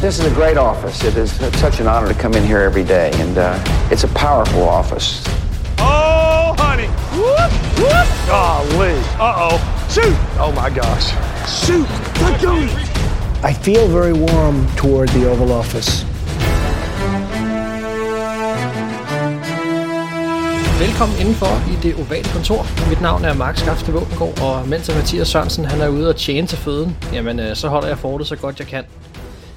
This is a great office. It is such an honor to come in here every day, and uh, it's a powerful office. Oh, honey. Whoop, whoop. Golly. Uh-oh. Shoot. Oh, my gosh. Shoot. Let go. I feel very warm toward the Oval Office. Velkommen indenfor i det ovale kontor. Mit navn er Mark Skafte Våbengård, og mens Mathias Sørensen han er ude og tjene til føden, jamen øh, så holder jeg fortet så godt jeg kan.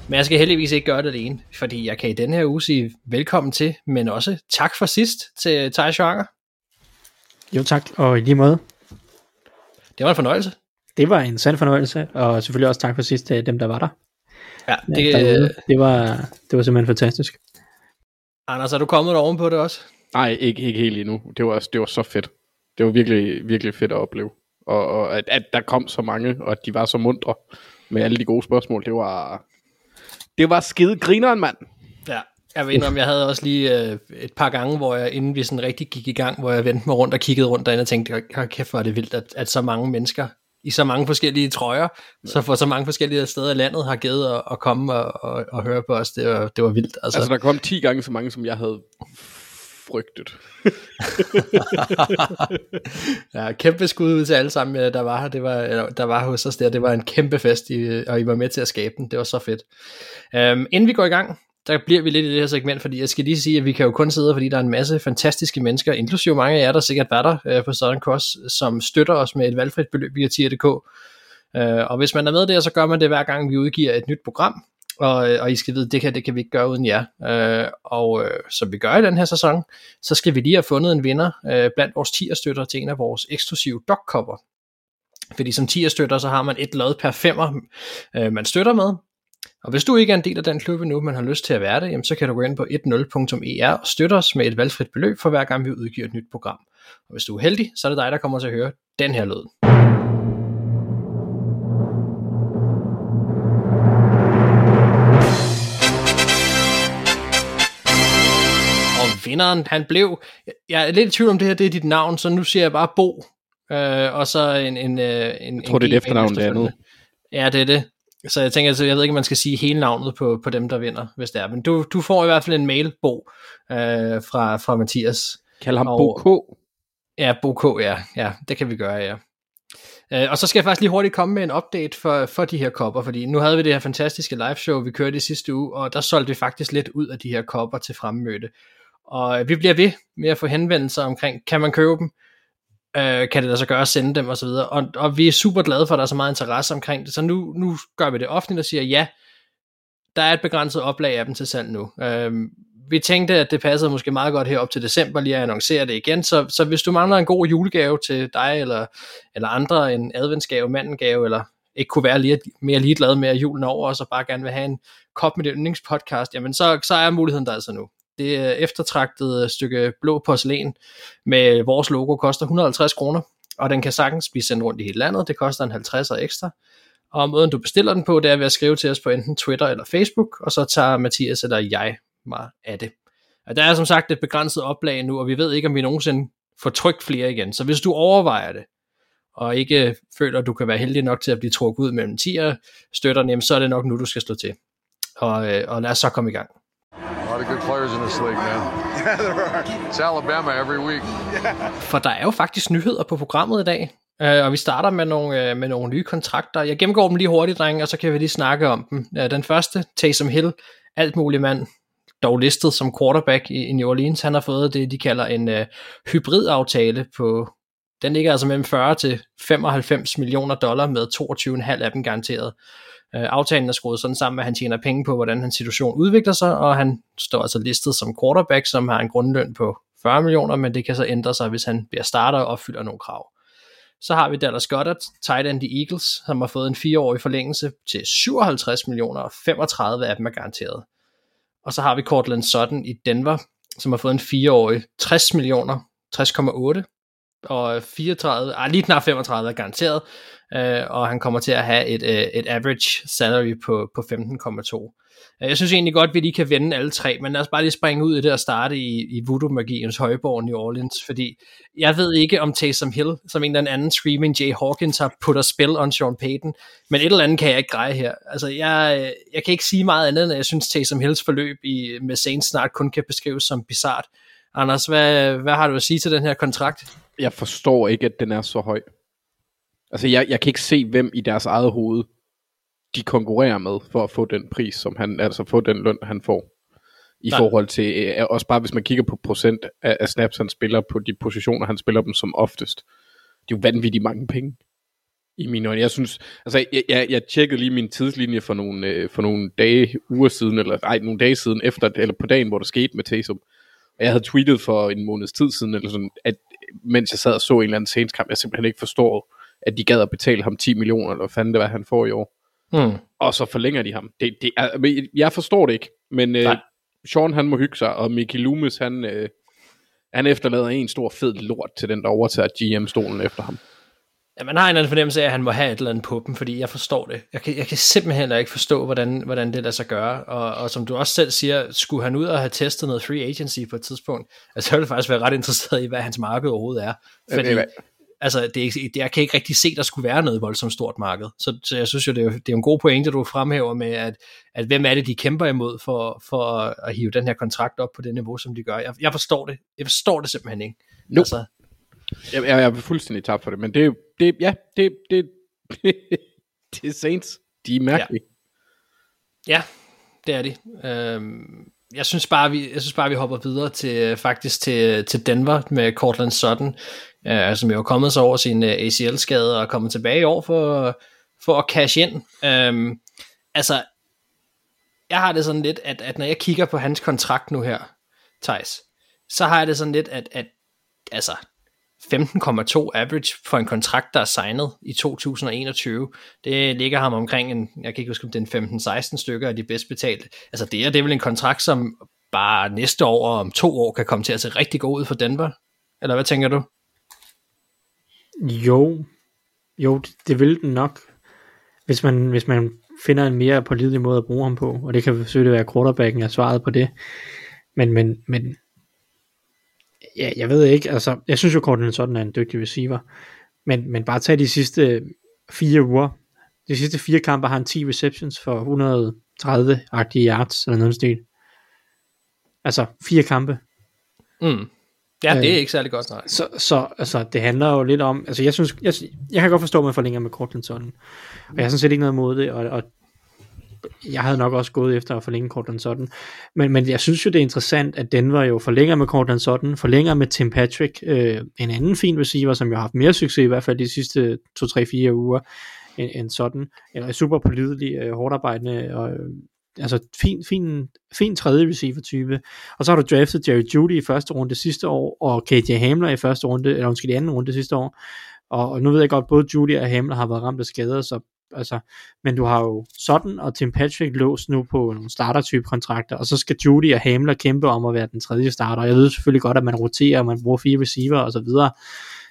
Men jeg skal heldigvis ikke gøre det alene, fordi jeg kan i denne her uge sige velkommen til, men også tak for sidst til Thaj Schwanger. Jo tak, og i lige måde. Det var en fornøjelse. Det var en sand fornøjelse, og selvfølgelig også tak for sidst til dem, der var der. Ja, det, Derude. det, var, det var simpelthen fantastisk. Anders, er du kommet oven på det også? Nej, ikke, ikke helt endnu. Det var, det var så fedt. Det var virkelig, virkelig fedt at opleve. Og, og at, at der kom så mange, og at de var så mundre med alle de gode spørgsmål, det var, det var skide grineren, mand. Ja, jeg ved om jeg havde også lige øh, et par gange, hvor jeg, inden vi sådan rigtig gik i gang, hvor jeg vendte mig rundt og kiggede rundt derinde og tænkte, kæft, hvor er det vildt, at, at så mange mennesker i så mange forskellige trøjer, så for så mange forskellige steder i landet har givet at, at komme og, og, og høre på os. Det var, det var vildt. Altså. altså, der kom 10 gange så mange, som jeg havde frygtet. ja, kæmpe skud ud til alle sammen, øh, der var her. Det var, eller, der var hos os der. Det var en kæmpe fest, I, øh, og I var med til at skabe den. Det var så fedt. Um, inden vi går i gang, der bliver vi lidt i det her segment, fordi jeg skal lige sige, at vi kan jo kun sidde, fordi der er en masse fantastiske mennesker, inklusive mange af jer, der sikkert var der uh, på Southern Cross, som støtter os med et valgfrit beløb via tier.dk. Uh, og hvis man er med der, så gør man det hver gang, vi udgiver et nyt program, og, øh, og I skal vide, det her det kan vi ikke gøre uden jer. Øh, og øh, som vi gør i den her sæson, så skal vi lige have fundet en vinder øh, blandt vores 10 støtter til en af vores eksklusive dogcover. Fordi som 10 støtter, så har man et lod per femmer, øh, man støtter med. Og hvis du ikke er en del af den klub nu, men har lyst til at være det, jamen, så kan du gå ind på 10.er og støtte os med et valgfrit beløb for hver gang vi udgiver et nyt program. Og hvis du er heldig, så er det dig, der kommer til at høre den her lyd. Vinderen, han blev, jeg er lidt i tvivl om det her, det er dit navn, så nu siger jeg bare Bo, øh, og så en, en, øh, en Jeg tror, en det er et efternavn, det andet. Ja, det er det. Så jeg tænker, altså, jeg ved ikke, om man skal sige hele navnet på, på dem, der vinder, hvis det er. Men du, du får i hvert fald en mail, Bo, øh, fra, fra Mathias. Kald ham og, Bo K. Ja, Bo K, ja. ja. Det kan vi gøre, ja. Øh, og så skal jeg faktisk lige hurtigt komme med en update for, for de her kopper, fordi nu havde vi det her fantastiske live show, vi kørte i sidste uge, og der solgte vi faktisk lidt ud af de her kopper til fremmøde. Og øh, vi bliver ved med at få henvendelser omkring, kan man købe dem? Øh, kan det da så gøre at sende dem osv. Og, og, og vi er super glade for, at der er så meget interesse omkring det. Så nu, nu gør vi det offentligt og siger, ja, der er et begrænset oplag af dem til salg nu. Øh, vi tænkte, at det passede måske meget godt her op til december lige at annoncere det igen. Så, så hvis du mangler en god julegave til dig eller, eller andre, en adventsgave, mandengave, eller ikke kunne være lige, mere ligeglad med at julen over, og så bare gerne vil have en kop med det yndlingspodcast, jamen så, så er muligheden der altså nu. Det er eftertragtet øh, stykke blå porcelæn med øh, vores logo koster 150 kroner, og den kan sagtens blive sendt rundt i hele landet. Det koster en 50 ekstra. Og måden du bestiller den på, det er ved at skrive til os på enten Twitter eller Facebook, og så tager Mathias eller jeg mig af det. Og der er som sagt et begrænset oplag nu, og vi ved ikke, om vi nogensinde får trykt flere igen. Så hvis du overvejer det, og ikke øh, føler, at du kan være heldig nok til at blive trukket ud mellem 10 støtterne, så er det nok nu, du skal slå til. Og, og lad os så komme i gang of good players in this league, man. Yeah, there are. It's Alabama every week. Yeah. For der er jo faktisk nyheder på programmet i dag, øh, og vi starter med nogle, øh, med nogle nye kontrakter. Jeg gennemgår dem lige hurtigt, drenge, og så kan vi lige snakke om dem. Den første, Taysom Hill, alt mulig mand, dog listet som quarterback i, New Orleans. Han har fået det, de kalder en uh, hybridaftale på, den ligger altså mellem 40 til 95 millioner dollar med 22,5 af dem garanteret. Øh, aftalen er skruet sådan sammen, at han tjener penge på, hvordan hans situation udvikler sig, og han står altså listet som quarterback, som har en grundløn på 40 millioner, men det kan så ændre sig, hvis han bliver starter og opfylder nogle krav. Så har vi Dallas Goddard, tight end i Eagles, som har fået en fireårig forlængelse til 57 millioner, og 35 af dem er garanteret. Og så har vi Cortland Sutton i Denver, som har fået en fireårig 60 millioner, 60,8 og 34, ah, lige knap 35 er garanteret, øh, og han kommer til at have et, øh, et average salary på, på 15,2. Øh, jeg synes egentlig godt, at vi lige kan vende alle tre, men lad os bare lige springe ud i det og starte i, i voodoo-magiens højborg New Orleans, fordi jeg ved ikke om Taysom Hill, som en eller anden screaming Jay Hawkins har puttet spil on Sean Payton, men et eller andet kan jeg ikke greje her. Altså, jeg, jeg kan ikke sige meget andet, end at jeg synes, Taysom Hills forløb i, med Saints snart kun kan beskrives som bizart. Anders, hvad, hvad har du at sige til den her kontrakt? Jeg forstår ikke, at den er så høj. Altså, jeg, jeg kan ikke se, hvem i deres eget hoved, de konkurrerer med, for at få den pris, som han, altså få den løn, han får. I Nej. Forhold til, øh, også bare hvis man kigger på procent af, af snaps, han spiller på de positioner, han spiller dem som oftest. Det er jo vanvittigt mange penge. I mine øjne. Jeg synes, altså jeg, jeg, jeg tjekkede lige min tidslinje for nogle, øh, for nogle dage, uger siden, eller nej, nogle dage siden, efter, eller på dagen, hvor der skete med Taysom. Og jeg havde tweetet for en måneds tid siden, eller sådan, at mens jeg sad og så en eller anden Saints kamp, jeg simpelthen ikke forstår, at de gad at betale ham 10 millioner, eller hvad fanden det var, han får i år. Hmm. Og så forlænger de ham. Det, det er, jeg forstår det ikke, men øh. Sean han må hygge sig, og Mickey Loomis han, øh, han efterlader en stor fed lort til den, der overtager GM-stolen efter ham. Ja, man har en eller anden fornemmelse af, at han må have et eller andet på dem, fordi jeg forstår det. Jeg kan, jeg kan simpelthen ikke forstå, hvordan, hvordan det lader sig gøre. Og, og som du også selv siger, skulle han ud og have testet noget free agency på et tidspunkt, altså jeg ville faktisk være ret interesseret i, hvad hans marked overhovedet er. Fordi, altså, det er, ikke- det, jeg kan ikke rigtig se, der skulle være noget voldsomt stort marked. Så, så jeg synes jo, det er, det er en god pointe, du fremhæver med, at, at hvem er det, de kæmper imod for, for at, hive den her kontrakt op på det niveau, som de gør. Jeg, jeg forstår det. Jeg forstår det simpelthen ikke. Nope. Altså, Jeg, jeg, jeg er fuldstændig tabt for det, men det er det, ja, det, det, det er Saints. De er mærkelige. Ja, det er de. Øhm, jeg synes bare, vi, jeg synes bare, vi hopper videre til faktisk til, til Denver med Cortland Sutton, øh, som jo er kommet sig over sin øh, ACL-skade og er kommet tilbage i år for, for at cash ind. Øhm, altså, jeg har det sådan lidt, at, at når jeg kigger på hans kontrakt nu her, Thijs, så har jeg det sådan lidt, at, at altså, 15,2 average for en kontrakt, der er signet i 2021. Det ligger ham omkring en, jeg kan ikke huske, om det er en 15-16 stykker af de bedst betalte. Altså det er, det er vel en kontrakt, som bare næste år og om to år kan komme til at se rigtig god ud for Denver. Eller hvad tænker du? Jo, jo, det, det vil den nok, hvis man, hvis man finder en mere pålidelig måde at bruge ham på, og det kan selvfølgelig være quarterbacken er svaret på det, men, men, men ja, jeg ved ikke, altså, jeg synes jo Cortland sådan er en dygtig receiver, men, men bare tag de sidste fire uger, de sidste fire kampe har han 10 receptions for 130-agtige yards, eller noget stil. Altså, fire kampe. Mm. Ja, det er Øh, ikke særlig godt, nej. Så, så altså, det handler jo lidt om, altså jeg synes, jeg, jeg kan godt forstå, at man forlænger med Cortland Sutton, og jeg har sådan set ikke noget imod det, og, og jeg havde nok også gået efter at forlænge Cortland Sutton, men, men jeg synes jo, det er interessant, at Denver jo forlænger med Cortland Sutton, forlænger med Tim Patrick, øh, en anden fin receiver, som jo har haft mere succes i hvert fald de sidste 2-3-4 uger, end, end sådan, eller super pålidelig, øh, hårdt arbejdende, og øh, altså fin, fin, fin tredje receiver type. Og så har du draftet Jerry Judy i første runde sidste år, og KJ Hamler i første runde, eller undskyld, i anden runde sidste år. Og, og nu ved jeg godt, både Judy og Hamler har været ramt af skader, så altså, men du har jo sådan og Tim Patrick låst nu på nogle starter-type kontrakter, og så skal Judy og Hamler kæmpe om at være den tredje starter. Jeg ved selvfølgelig godt, at man roterer, og man bruger fire receiver og så videre,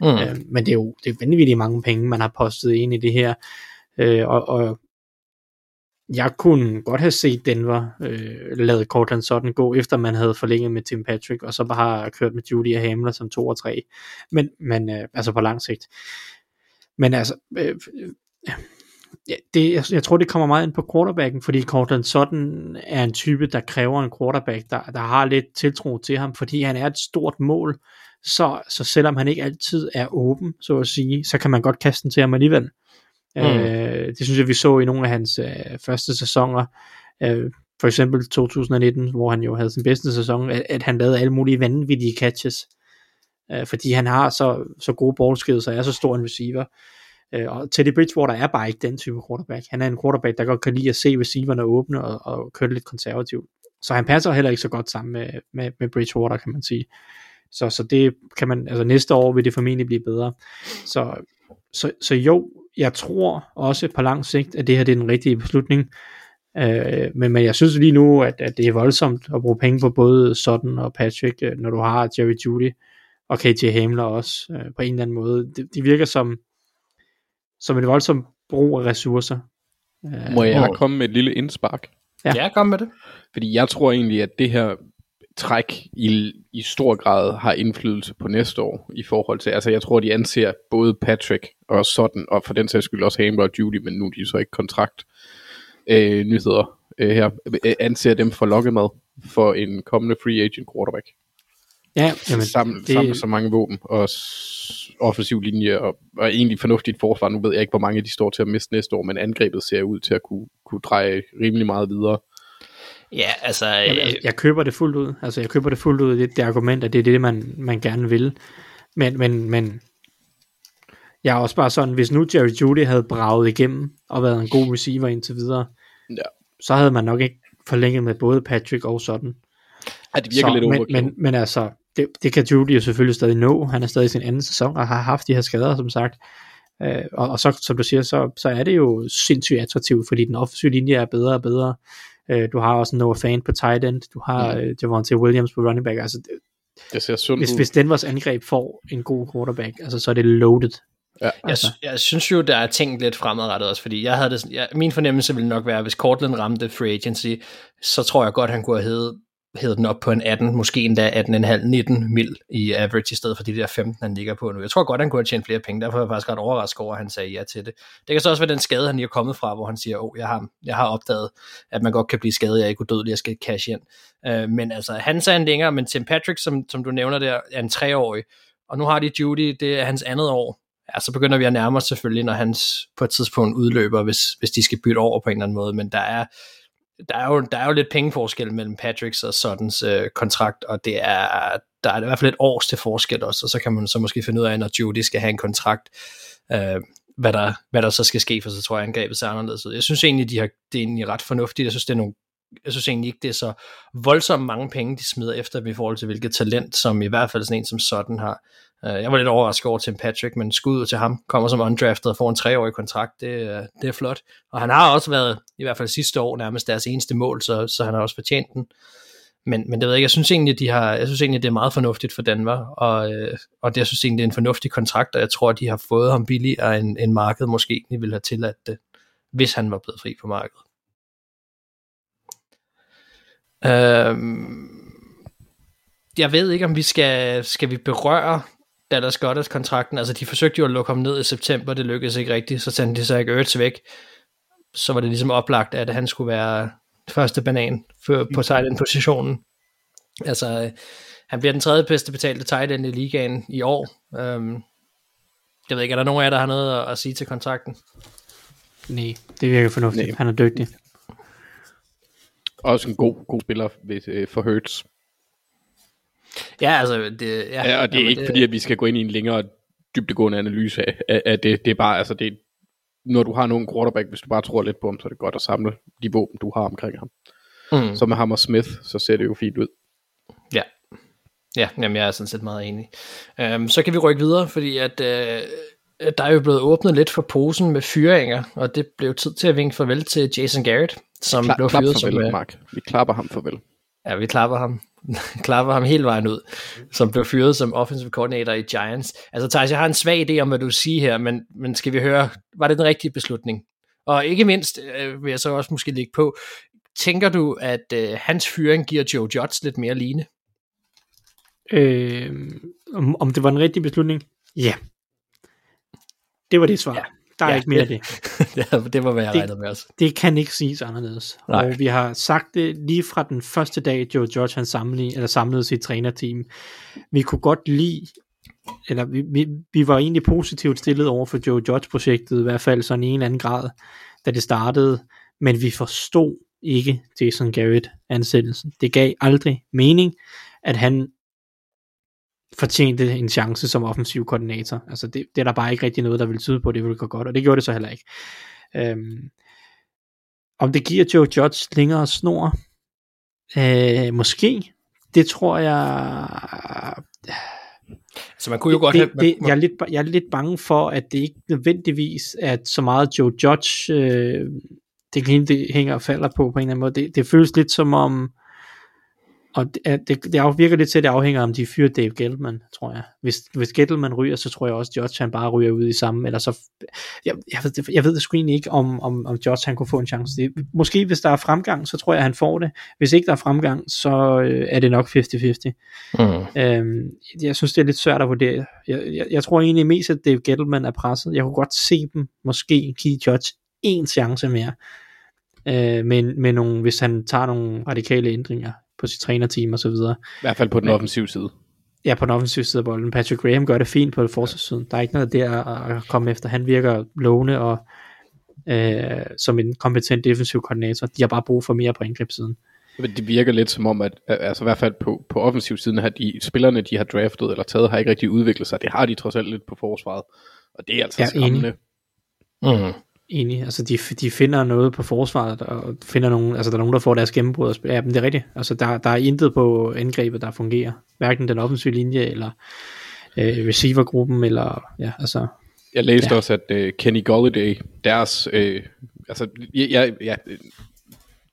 Mm. Øh, men det er jo det er vanvittigt mange penge, man har postet ind i det her. Øh, og, og jeg kunne godt have set Denver øh, lavet Cortland sådan gå, efter man havde forlænget med Tim Patrick, og så bare kørt med Julia Hamler som 2 og 3. Men, men øh, altså på lang sigt. Men altså, øh, øh, ja, det, jeg, jeg tror, det kommer meget ind på quarterbacken, fordi Cortland Sutton er en type, der kræver en quarterback, der, der har lidt tiltro til ham, fordi han er et stort mål, så, så selvom han ikke altid er åben, så at sige, så kan man godt kaste den til ham alligevel. Mm. Øh, det synes jeg, vi så i nogle af hans øh, første sæsoner, øh, for eksempel 2019, hvor han jo havde sin bedste sæson, at, at han lavede alle mulige vanvittige catches, øh, fordi han har så, så gode ballskills og er så stor en receiver. Øh, og Teddy Bridgewater er bare ikke den type quarterback. Han er en quarterback, der godt kan lide at se receiverne åbne og, og køre lidt konservativt. Så han passer heller ikke så godt sammen med, med, med Bridgewater, kan man sige. Så, så det kan man, altså næste år vil det formentlig blive bedre. Så, så, så jo, jeg tror også på lang sigt, at det her det er den rigtige beslutning. Øh, men, men jeg synes lige nu, at, at det er voldsomt at bruge penge på både Sutton og Patrick, øh, når du har Jerry Judy. og KJ Hamler også, øh, på en eller anden måde. De, de virker som, som en voldsom brug af ressourcer. Øh, Må jeg hvor- komme med et lille indspark? Ja. Ja, kom med det. Fordi jeg tror egentlig, at det her træk i, i stor grad har indflydelse på næste år i forhold til, altså jeg tror, de anser både Patrick og sådan, og for den sags skyld også Hamler og Judy, men nu er de så ikke kontrakt øh, nyheder øh, her, øh, anser dem for lokkemad for en kommende free agent quarterback. Ja, Jamen, sammen, det- sammen med så mange våben og offensiv linje og, og egentlig fornuftigt forsvar. Nu ved jeg ikke, hvor mange de står til at miste næste år, men angrebet ser ud til at kunne, kunne dreje rimelig meget videre. Ja, altså... Øh, altså, jeg køber det fuldt ud. Altså, jeg køber det fuldt ud. Det, det argument, at det er det, man, man gerne vil. Men, men, men jeg er også bare sådan, hvis nu Jerry Judy havde braget igennem og været en god receiver indtil videre, Ja. så havde man nok ikke forlænget med både Patrick og sådan. Ja, det virker så, lidt men, overkill. men, men altså, det, det kan Judy jo selvfølgelig stadig nå. Han er stadig i sin anden sæson og har haft de her skader, som sagt. Øh, og, og så, som du siger, så, så er det jo sindssygt attraktivt, fordi den offensive linje er bedre og bedre. Øh, du har også Noah Fan på tight end, du har Mm. øh, Javonte Williams på running back. Altså, det, Det ser sundt hvis, ud. hvis Denvers angreb får en god quarterback, altså, så er det loaded. Ja. Jeg, Altså. jeg synes jo, der er tænkt lidt fremadrettet også, fordi jeg havde det, sådan- jeg, min fornemmelse ville nok være, hvis Cortland ramte free agency, så tror jeg godt, han kunne have hævet, hedder den op på en 18, måske endda 18,5-19 mil i average, i stedet for de der 15, han ligger på nu. Jeg tror godt, han kunne have tjent flere penge, derfor er jeg faktisk ret overrasket over, at han sagde ja til det. Det kan så også være den skade, han lige er kommet fra, hvor han siger, åh, oh, jeg har, jeg har opdaget, at man godt kan blive skadet, jeg er ikke udødelig, jeg skal cash ind. Uh, men altså, han sagde en længere, men Tim Patrick, som, som du nævner der, er en treårig, og nu har de Judy, det er hans andet år, ja, så begynder vi at nærme os selvfølgelig, når hans på et tidspunkt udløber, hvis, hvis de skal bytte over på en eller anden måde, men der er, der er, jo, der er jo lidt pengeforskel mellem Patricks og Suttons øh, kontrakt, og det er, der er i hvert fald et års til forskel også, og så kan man så måske finde ud af, når Judy skal have en kontrakt, øh, hvad, der, hvad der så skal ske, for så tror jeg, angrebet ser anderledes ud. Jeg synes egentlig, de har, det er egentlig ret fornuftigt. Jeg synes, det er nogle jeg synes egentlig ikke, det er så voldsomt mange penge, de smider efter dem i forhold til hvilket talent, som i hvert fald sådan en som sådan har. Øh, jeg var lidt overrasket over Tim Patrick, men skud til ham, kommer som undrafted og får en treårig kontrakt, det, øh, det er flot. Og han har også været, i hvert fald sidste år, nærmest deres eneste mål, så, så han har også fortjent den. Men, men det ved jeg ikke, jeg synes egentlig, de har, jeg synes egentlig, det er meget fornuftigt for Danmark, og, øh, og det, jeg synes egentlig, det er en fornuftig kontrakt, og jeg tror, at de har fået ham billigere, end, end markedet måske egentlig ville have tilladt det, hvis han var blevet fri på markedet. Øhm, jeg ved ikke, om vi skal, skal vi berøre Dallas Goddard kontrakten. Altså, de forsøgte jo at lukke ham ned i september, det lykkedes ikke rigtigt, så sendte de så ikke Ertz væk. Så var det ligesom oplagt, at han skulle være første banan for, på tight end positionen. Altså, øh, han bliver den tredje bedste betalte tight end i ligaen i år. Øhm, jeg ved ikke, er der nogen af jer, der har noget at, at sige til kontrakten? Nej, det virker fornuftigt. Nej. Han er dygtig. Også en god, god spiller ved, øh, for Hurts. Ja, altså, det, ja, Ja, og det er ikke fordi, at vi skal gå ind i en længere dybdegående analyse af, af, af det. Det er bare, altså det, når du har nogen quarterback, hvis du bare tror lidt på ham, så er det godt at samle de våben, du har omkring ham. Mm. Så med ham og Smith, så ser det jo fint ud. Ja, ja jamen, jeg er sådan set meget enig. Um, så kan vi rykke videre, fordi at uh, der er jo blevet åbnet lidt for posen med fyringer, og det blev tid til at vinke farvel til Jason Garrett, som Kla- blev fyret som... farvel, øh, Mark. Vi klapper ham farvel. Ja, vi klapper ham. klapper ham hele vejen ud, som blev fyret som offensive coordinator i Giants. Altså Thijs, jeg har en svag idé om, hvad du siger her, men, men skal vi høre, var det den rigtige beslutning? Og ikke mindst øh, vil jeg så også måske lægge på, tænker du, at øh, hans fyring giver Joe Judge lidt mere line? Øh, om, om det var en rigtig beslutning? Ja. Det var det svar. Ja. Der er Ja, ikke mere af det- det. var, hvad jeg Det- regnede med også. Det kan ikke siges anderledes. Nej. Og vi har sagt det lige fra den første dag, Joe Judge han samlede, eller samlede sit trænerteam. Vi kunne godt lide, eller vi, vi, vi var egentlig positivt stillet over for Joe Judge-projektet, i hvert fald sådan i en eller anden grad, da det startede, men vi forstod ikke Jason Garrett ansættelsen. Det gav aldrig mening, at han fortjente en chance som offensiv koordinator. Altså det, det er der bare ikke rigtig noget, der vil tyde på, at det ville gå godt, og det gjorde det så heller ikke. Øhm, om det giver Joe Judge længere snor, øh, måske. Det tror jeg... Så man kunne jo godt det, have... det, jeg, er lidt, jeg er lidt bange for, at det ikke nødvendigvis er så meget Joe Judge, øh, det, det hænger og falder på på en eller anden måde. Det, det føles lidt som om, Og det, det, det virker lidt til, at det afhænger om de fyrer Dave Gettleman, tror jeg. Hvis, hvis Gettleman ryger, så tror jeg også, at Judge han bare ryger ud i samme, eller så, jeg, jeg, ved, jeg ved sgu egentlig ikke, om, om, om Judge han kunne få en chance. Det, måske hvis der er fremgang, så tror jeg, han får det. Hvis ikke der er fremgang, så øh, er det nok 50-50. Mm. Øhm, jeg synes, det er lidt svært at vurdere. Jeg, jeg, jeg tror egentlig mest, at Dave Gettleman er presset. Jeg kunne godt se dem måske give Judge en chance mere. Øh, med, med nogle, hvis han tager nogle radikale ændringer på sit trænerteam og så videre. I hvert fald på den Men- offensive side. Ja, på den offensive side af bolden. Patrick Graham gør det fint på forsvarssiden. Der er ikke noget der at at komme efter. Han virker lovende og øh, som en kompetent defensiv koordinator. De har bare brug for mere på angrebssiden. Men det virker lidt som om, at at- altså i hvert fald på, på offensiv siden, har de spillerne, de har draftet eller taget, har ikke rigtig udviklet sig. Det har de trods alt lidt på forsvaret. Og det er altså Ja, skræmmende. Mm. Enig. Altså, de, de finder noget på forsvaret, og finder nogen, altså, der er nogen, der får deres gennembrud. Og spiller. Ja, men det er rigtigt. Altså, der, der er intet på angrebet, der fungerer. Hverken den offensive linje, eller øh, receivergruppen, eller, ja, altså, Jeg læste Ja. også, at uh, Kenny Golladay, deres, øh, altså, ja, ja, ja,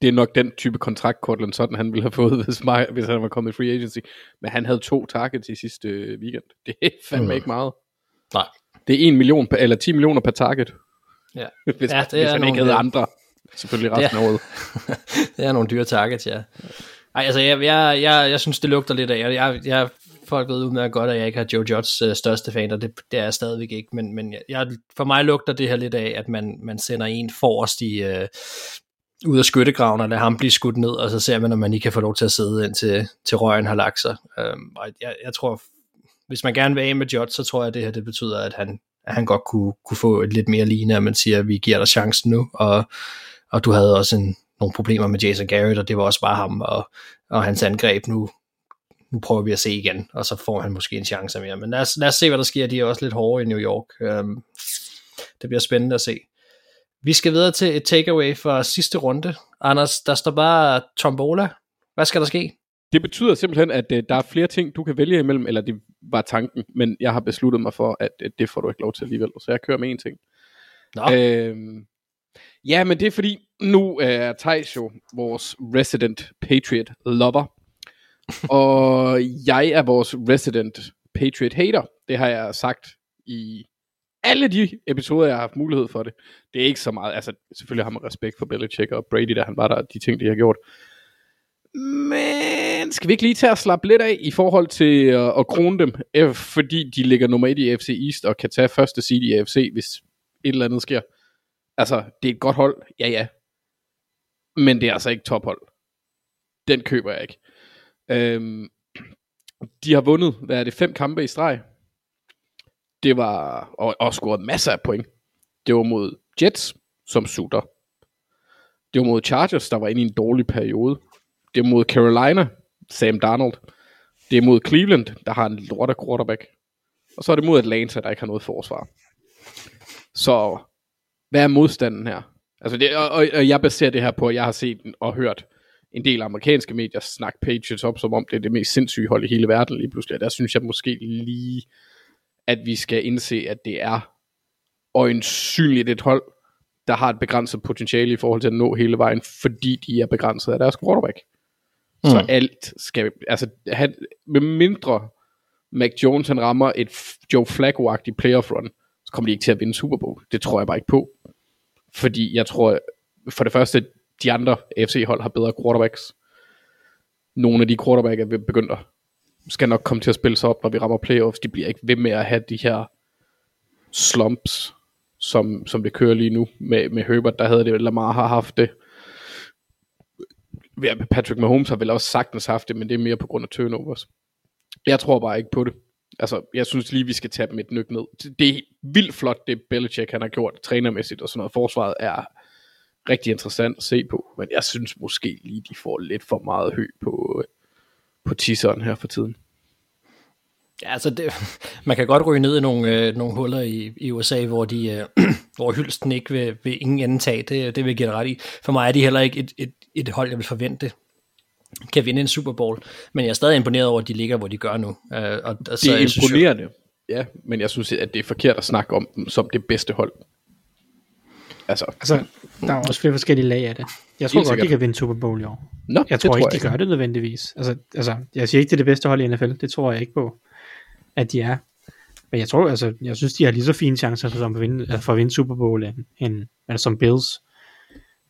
det er nok den type kontrakt, Cortland sådan han ville have fået, hvis, mig, hvis han var kommet i free agency. Men han havde to targets i sidste øh, weekend. Det er fandme Mm. mm. ikke meget. Nej. Det er 1 million, per, eller 10 millioner per target. Ja. hvis, Ja, det hvis er han ikke havde andre. Selvfølgelig resten Det af året. det er nogle dyre targets, ja. Ej, altså, jeg, jeg, jeg, jeg synes, det lugter lidt af. Jeg, jeg, jeg folk ved udmærket godt, at jeg ikke har Joe Judds øh, største fan, og det, det er jeg stadigvæk ikke. Men, men jeg, for mig lugter det her lidt af, at man, man sender en forrest i, øh, ud af skyttegraven, og lader ham blive skudt ned, og så ser man, om man ikke kan få lov til at sidde indtil til røgen har lagt sig. Øhm, og jeg, jeg tror, hvis man gerne vil af med Judd, så tror jeg, at det her det betyder, at han, at han godt kunne, kunne få et lidt mere lignende, at man siger, at vi giver dig chancen nu, og, og du havde også en, nogle problemer med Jason Garrett, og det var også bare ham og, og hans angreb nu. Nu prøver vi at se igen, og så får han måske en chance mere. Men lad os, lad os se, hvad der sker. De er også lidt hårde i New York. Øhm, det bliver spændende at se. Vi skal videre til et takeaway for sidste runde. Anders, der står bare tombola. Hvad skal der ske? Det betyder simpelthen, at øh, der er flere ting, du kan vælge imellem, eller det var tanken, men jeg har besluttet mig for, at øh, det får du ikke lov til alligevel, så jeg kører med en ting. Nå, Øhm, ja, men det er fordi, nu er Thijs jo vores resident Patriot lover, og jeg er vores resident Patriot hater. Det har jeg sagt i alle de episoder, jeg har haft mulighed for det. Det er ikke så meget, altså selvfølgelig har man respekt for Belichick og Brady, da han var der, de ting, de har gjort. Men skal vi ikke lige tage at slappe lidt af i forhold til øh, at krone dem, øh, fordi de ligger nummer et i AFC East og kan tage første seed i AFC, hvis et eller andet sker. Altså, det er et godt hold, ja ja. Men det er altså ikke tophold. Den køber jeg ikke. Øhm, de har vundet, hvad er det, fem kampe i streg. Det var, og, og scoret masser af point. Det var mod Jets, som sutter. Det var mod Chargers, der var inde i en dårlig periode. Det var mod Carolina, Sam Darnold. Det er mod Cleveland, der har en lort af quarterback. Og så er det mod Atlanta, der ikke har noget forsvar. Så hvad er modstanden her? Altså det, og, og, og jeg baserer det her på, at jeg har set og hørt en del amerikanske medier snakke Patriots op, som om det er det mest sindssyge hold i hele verden lige pludselig. Og der synes jeg måske lige, at vi skal indse, at det er øjensynligt et hold, der har et begrænset potentiale i forhold til at nå hele vejen, fordi de er begrænset af deres quarterback. Mm. Så alt skal, altså han, med mindre Mac Jones han rammer et Joe Flacco-agtigt playoff run, så kommer de ikke til at vinde Super Bowl. Det tror jeg bare ikke på. Fordi jeg tror, for det første, de andre AFC-hold har bedre quarterbacks. Nogle af de quarterbacks er begyndt at skal nok komme til at spille sig op, når vi rammer playoffs. De bliver ikke ved med at have de her slumps, som, som det kører lige nu med, med Herbert. Der havde det, Lamar har haft det. Patrick Mahomes har vel også sagtens haft det, men det er mere på grund af turnovers. Jeg tror bare ikke på det. Altså, jeg synes lige, vi skal tage dem et nyk ned. Det er vildt flot, det Belichick han har gjort trænermæssigt og sådan noget. Forsvaret er rigtig interessant at se på, men jeg synes måske lige, de får lidt for meget hø på, på teaseren her for tiden. Ja, altså det, man kan godt ryge ned i nogle, øh, nogle huller i, i USA, hvor, de, øh, hvor hylsten ikke vil, vil ingen anden tage. Det, det vil jeg give dig ret i. For mig er de heller ikke et, et, et hold, jeg vil forvente kan vinde en Super Bowl. Men jeg er stadig imponeret over, at de ligger, hvor de gør nu. Øh, og, og Det så, er synes imponerende, ja, men jeg synes, at det er forkert at snakke om dem som det bedste hold. Altså, Altså, der er også flere forskellige lag af det. Jeg tror godt, de sikkert. kan vinde Super Bowl i år. Nå, Jeg tror ikke, tror de jeg gør det nødvendigvis. Altså, altså, jeg siger ikke, det er det bedste hold i NFL. Det tror jeg ikke på, at de er. Men jeg tror, altså, jeg synes, de har lige så fine chancer for, som at vinde, altså for at vinde Super Bowl end, end altså, som Bills.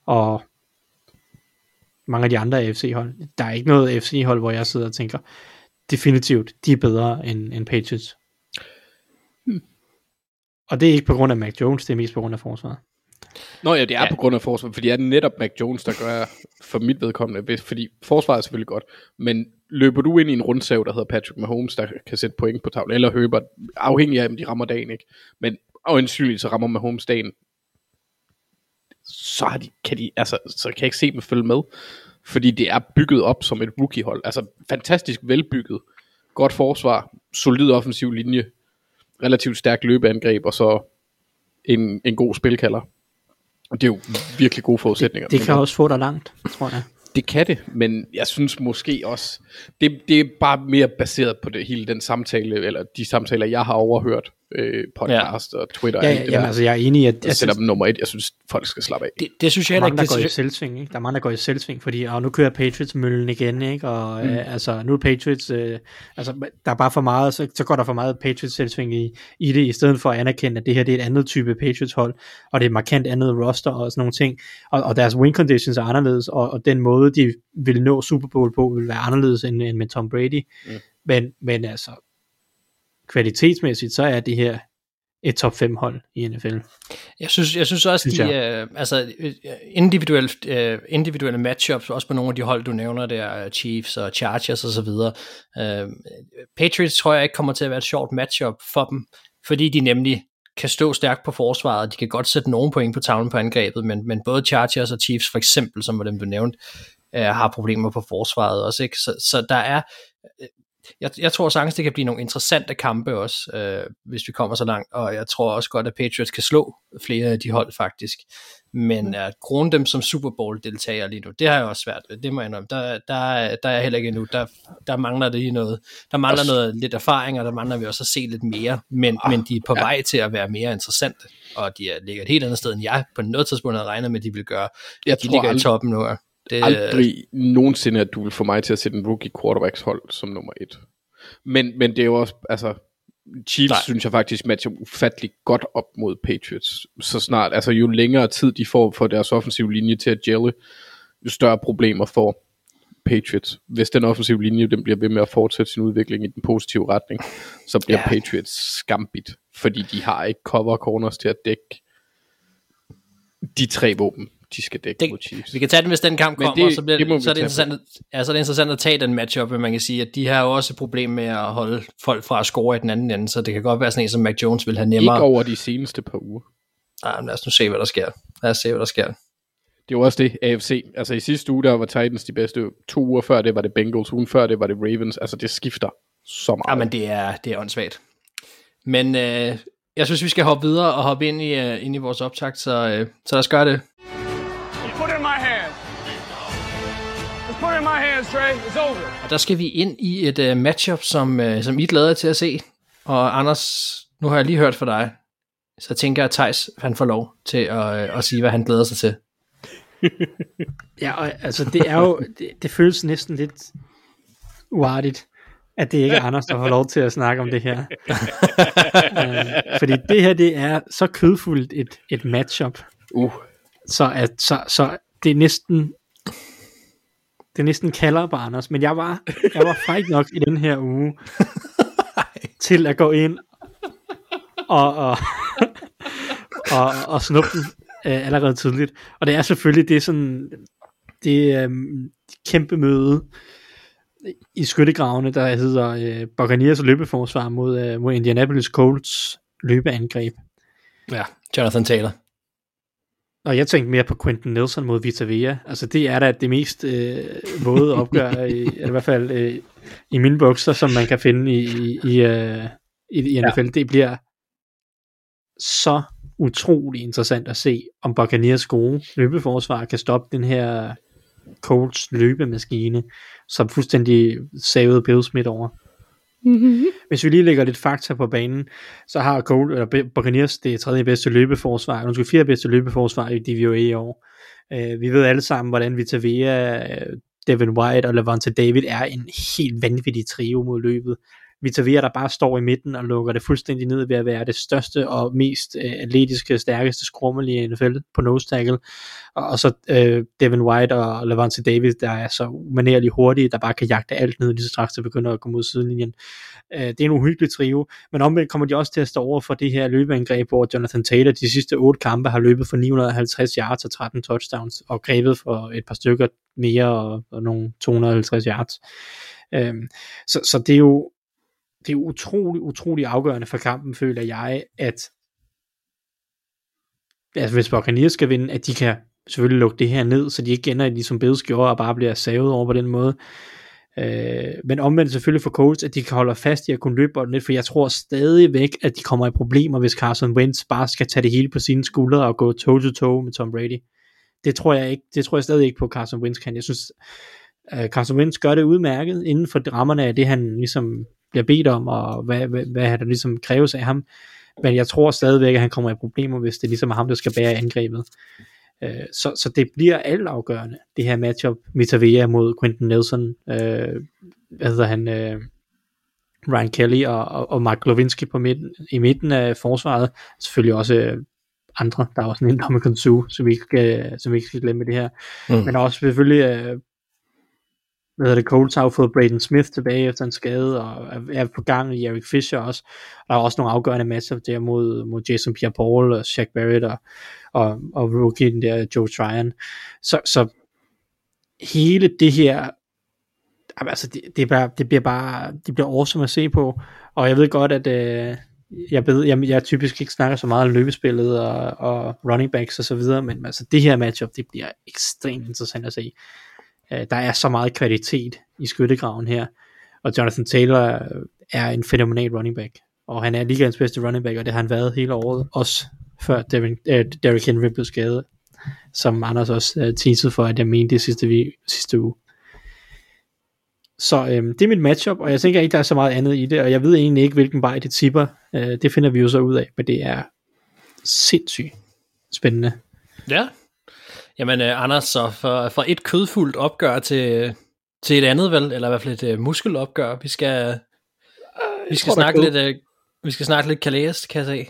Og mange af de andre AFC-hold. Der er ikke noget AFC-hold, hvor jeg sidder og tænker, definitivt, de er bedre end, end Patriots. Og det er ikke på grund af Mac Jones, det er mest på grund af forsvaret. Nå ja, det er Ja. på grund af forsvaret, fordi det er netop Mac Jones, der gør for mit vedkommende, fordi forsvaret er selvfølgelig godt, men løber du ind i en rundsav, der hedder Patrick Mahomes, der kan sætte point på tavlen, eller Herbert, afhængig af, om de rammer dagen, ikke? Men øjensynligt så rammer Mahomes dagen, så har de, kan de, altså, så kan jeg ikke se dem følge med, fordi det er bygget op som et rookiehold, altså fantastisk velbygget, godt forsvar, solid offensiv linje, relativt stærkt løbeangreb, og så en, en god spilkalder. Og det er jo virkelig gode forudsætninger. Det Men kan også få dig langt, tror jeg det kan det, men jeg synes måske også, det, det er bare mere baseret på det hele den samtale, eller de samtaler, jeg har overhørt, øh, podcast ja. og Twitter. Ja, og ja alt det jamen, der. altså, jeg er enig i, at jeg sætter synes, dem nummer et. Jeg synes, folk skal slappe af. Det, det synes jeg er heller ikke. der Det går i selvsving, ikke? Der er mange, der går i selvsving, fordi og nu kører Patriots møllen igen, ikke? Og mm. øh, altså, nu er Patriots, øh, altså, der er bare for meget, så, så går der for meget Patriots selvsving i, i det, i stedet for at anerkende, at det her det er et andet type Patriots hold, og det er et markant andet roster og sådan nogle ting, og, og deres win conditions er anderledes, og, og den måde, de vil nå Super Bowl på, vil være anderledes end, end med Tom Brady. Mm. Men, men altså, kvalitetsmæssigt, så er det her et top 5 hold i NFL. Jeg synes, jeg synes også, Synes de øh, altså, øh, individuelle, øh, individuelle matchups, også på nogle af de hold, du nævner der, Chiefs og Chargers osv. Øh, Patriots tror jeg ikke kommer til at være et sjovt matchup for dem, fordi de nemlig kan stå stærkt på forsvaret, de kan godt sætte nogle point på tavlen på angrebet, men, men både Chargers og Chiefs for eksempel, som var dem du nævnte, øh, har problemer på forsvaret også, ikke? Så, så der er, øh, jeg, jeg tror sagtens, det kan blive nogle interessante kampe også, øh, hvis vi kommer så langt, og jeg tror også godt, at Patriots kan slå flere af de hold faktisk. Men at krone dem som Super Bowl deltager lige nu, det har jeg også svært ved, det må jeg indrømme. Der, der, der er jeg heller ikke endnu, der, der mangler det lige noget, der mangler Også- noget lidt erfaring, og der mangler vi også at se lidt mere, men, Ah, men de er på ja. vej til at være mere interessante, og de er, ligger et helt andet sted, end jeg på noget tidspunkt havde regnet med, at de vil gøre. Jeg de tror ligger i aldrig- toppen nu. Det, Aldrig nogensinde, at du vil få mig til at sætte en rookie quarterbacks hold som nummer et. Men, men det er jo også, altså, Chiefs Nej. Synes jeg faktisk matcher ufattelig godt op mod Patriots. Så snart, altså jo længere tid de får for deres offensive linje til at gelle, jo større problemer får Patriots. Hvis den offensive linje den bliver ved med at fortsætte sin udvikling i den positive retning, så bliver ja. Patriots skambit, fordi de har ikke cover corners til at dække de tre våben, de skal dække Det- mod Chiefs. Vi kan tage den, hvis den kamp Men kommer, det- så, bliver, det så, er det interessant, at- ja, så er det interessant at tage den matchup, men man kan sige, at de har jo også et problem med at holde folk fra at score i den anden ende, så det kan godt være sådan en, som Mac Jones vil have nemmere. Ikke over de seneste par uger. Ah, lad os nu se, hvad der sker. Lad os se, hvad der sker. Det er jo også det, AFC. Altså i sidste uge, der var Titans de bedste. To uger før det var det Bengals. Ugen før det var det Ravens. Altså det skifter så meget. Ja, men det er, det er åndssvagt. Men øh, jeg synes, vi skal hoppe videre og hoppe ind i, øh, ind i vores optakt, så, øh, så lad os gøre det. Hands, Trey. It's over. Og der skal vi ind i et øh, matchup, som, øh, som I glæder til at se. Og Anders, nu har jeg lige hørt fra dig, så tænker jeg, at Thijs, han får lov til at, øh, at sige, hvad han glæder sig til. Ja, og, altså det er jo, det, det føles næsten lidt uartigt, at det ikke er Anders, der får lov til at snakke om det her. uh, fordi det her, det er så kødfuldt et, et matchup, Uh, så, at, så, så det er næsten, det er næsten kalder på Anders, men jeg var, jeg var fræk nok i den her uge, til at gå ind og, og, og, og snuppe den øh, allerede tidligt. Og det er selvfølgelig det sådan, det øh, kæmpe møde i skyttegravene, der hedder øh, Buccaneers løbeforsvar mod, øh, mod Indianapolis Colts løbeangreb. Ja, Jonathan Taylor. Og jeg tænkte mere på Quentin Nelson mod Vita Vea. Altså det er da det mest øh, våde opgør, i, eller i hvert fald øh, i mine bukser, som man kan finde i, i, i, øh, i, i NFL. Ja. Det bliver så utrolig interessant at se, om Buccaneers gode løbeforsvar kan stoppe den her Colts løbemaskine, som fuldstændig savede Bills midt over. Mm-hmm. Hvis vi lige lægger lidt fakta på banen, så har Cole, eller Buccaneers det tredje bedste løbeforsvar, undskyld, fjerde bedste løbeforsvar i DVOA i år. Uh, vi ved alle sammen, hvordan Vita Vea uh, Devin White og Levante David er en helt vanvittig trio mod løbet. Vitavia, der bare står i midten og lukker det fuldstændig ned ved at være det største og mest øh, atletiske, stærkeste skrummel i NFL på nose tackle. Og, og så øh, Devin White og Levante David, der er så umanerligt hurtige, der bare kan jagte alt ned lige så straks, det begynder at komme mod sidelinjen. Øh, det er en uhyggelig trio, men omvendt kommer de også til at stå over for det her løbeangreb, hvor Jonathan Taylor de sidste otte kampe har løbet for 950 yards og 13 touchdowns, og grebet for et par stykker mere og, og nogle 250 yards. Øhm, så, så det er jo det er utrolig, utrolig afgørende for kampen, føler jeg, at altså hvis Buccaneers skal vinde, at de kan selvfølgelig lukke det her ned, så de ikke ender ligesom Bills gjorde, og bare bliver savet over på den måde. Øh, men omvendt selvfølgelig for Colts, at de kan holde fast i at kunne løbe bolden lidt, for jeg tror stadigvæk, at de kommer i problemer, hvis Carson Wentz bare skal tage det hele på sine skuldre og gå toe-to-toe med Tom Brady. Det tror jeg ikke, det tror jeg stadig ikke på, Carson Wentz kan. Jeg synes, øh, Carson Wentz gør det udmærket inden for rammerne af det, han ligesom bliver bedt om, og hvad, hvad, hvad der ligesom kræves af ham. Men jeg tror stadigvæk, at han kommer i problemer, hvis det ligesom er ham, der skal bære angrebet. Øh, så, så det bliver alt afgørende, det her matchup Mitavea mod Quentin Nelson, øh, hvad hedder han, øh, Ryan Kelly og, og, og Mark Lewinsky på midten, i midten af forsvaret. Selvfølgelig også øh, andre, der er også en Dominican Sue, som vi ikke skal, som vi ikke skal glemme det her. Mm. Men også selvfølgelig øh, hvad hedder det, Colts har jo fået Braden Smith tilbage efter en skade, og er på gang i Eric Fisher også. Der er også nogle afgørende matcher der mod, mod Jason Pierre-Paul og Shaq Barrett og, og, og rookie der Joe Tryon. Så, så hele det her, altså det, det, bare, det bliver bare, det bliver awesome at se på, og jeg ved godt, at øh, jeg, ved, jeg, jeg typisk ikke snakker så meget om løbespillet og, og running backs og så videre, men altså det her matchup, det bliver ekstremt interessant at se. Øh, der er så meget kvalitet i skyttegraven her, og Jonathan Taylor øh, er en fænomenal running back, og han er ligaens bedste running back, og det har han været hele året, også før Devin, uh, Derrick Henry blev skadet, som Anders også uh, teasede for, at jeg mente det sidste, vi, sidste uge. Så øhm, det er mit matchup, og jeg tænker ikke, der er så meget andet i det, og jeg ved egentlig ikke, hvilken vej det tipper. Øh, det finder vi jo så ud af, men det er sindssygt spændende. Ja, Jamen, uh, Anders, så fra, fra et kødfuldt opgør til, til et andet, vel? Eller i hvert fald et uh, muskelopgør. Vi skal, uh, vi skal tror, snakke lidt, uh, vi skal snakke lidt kalæst, kan jeg se.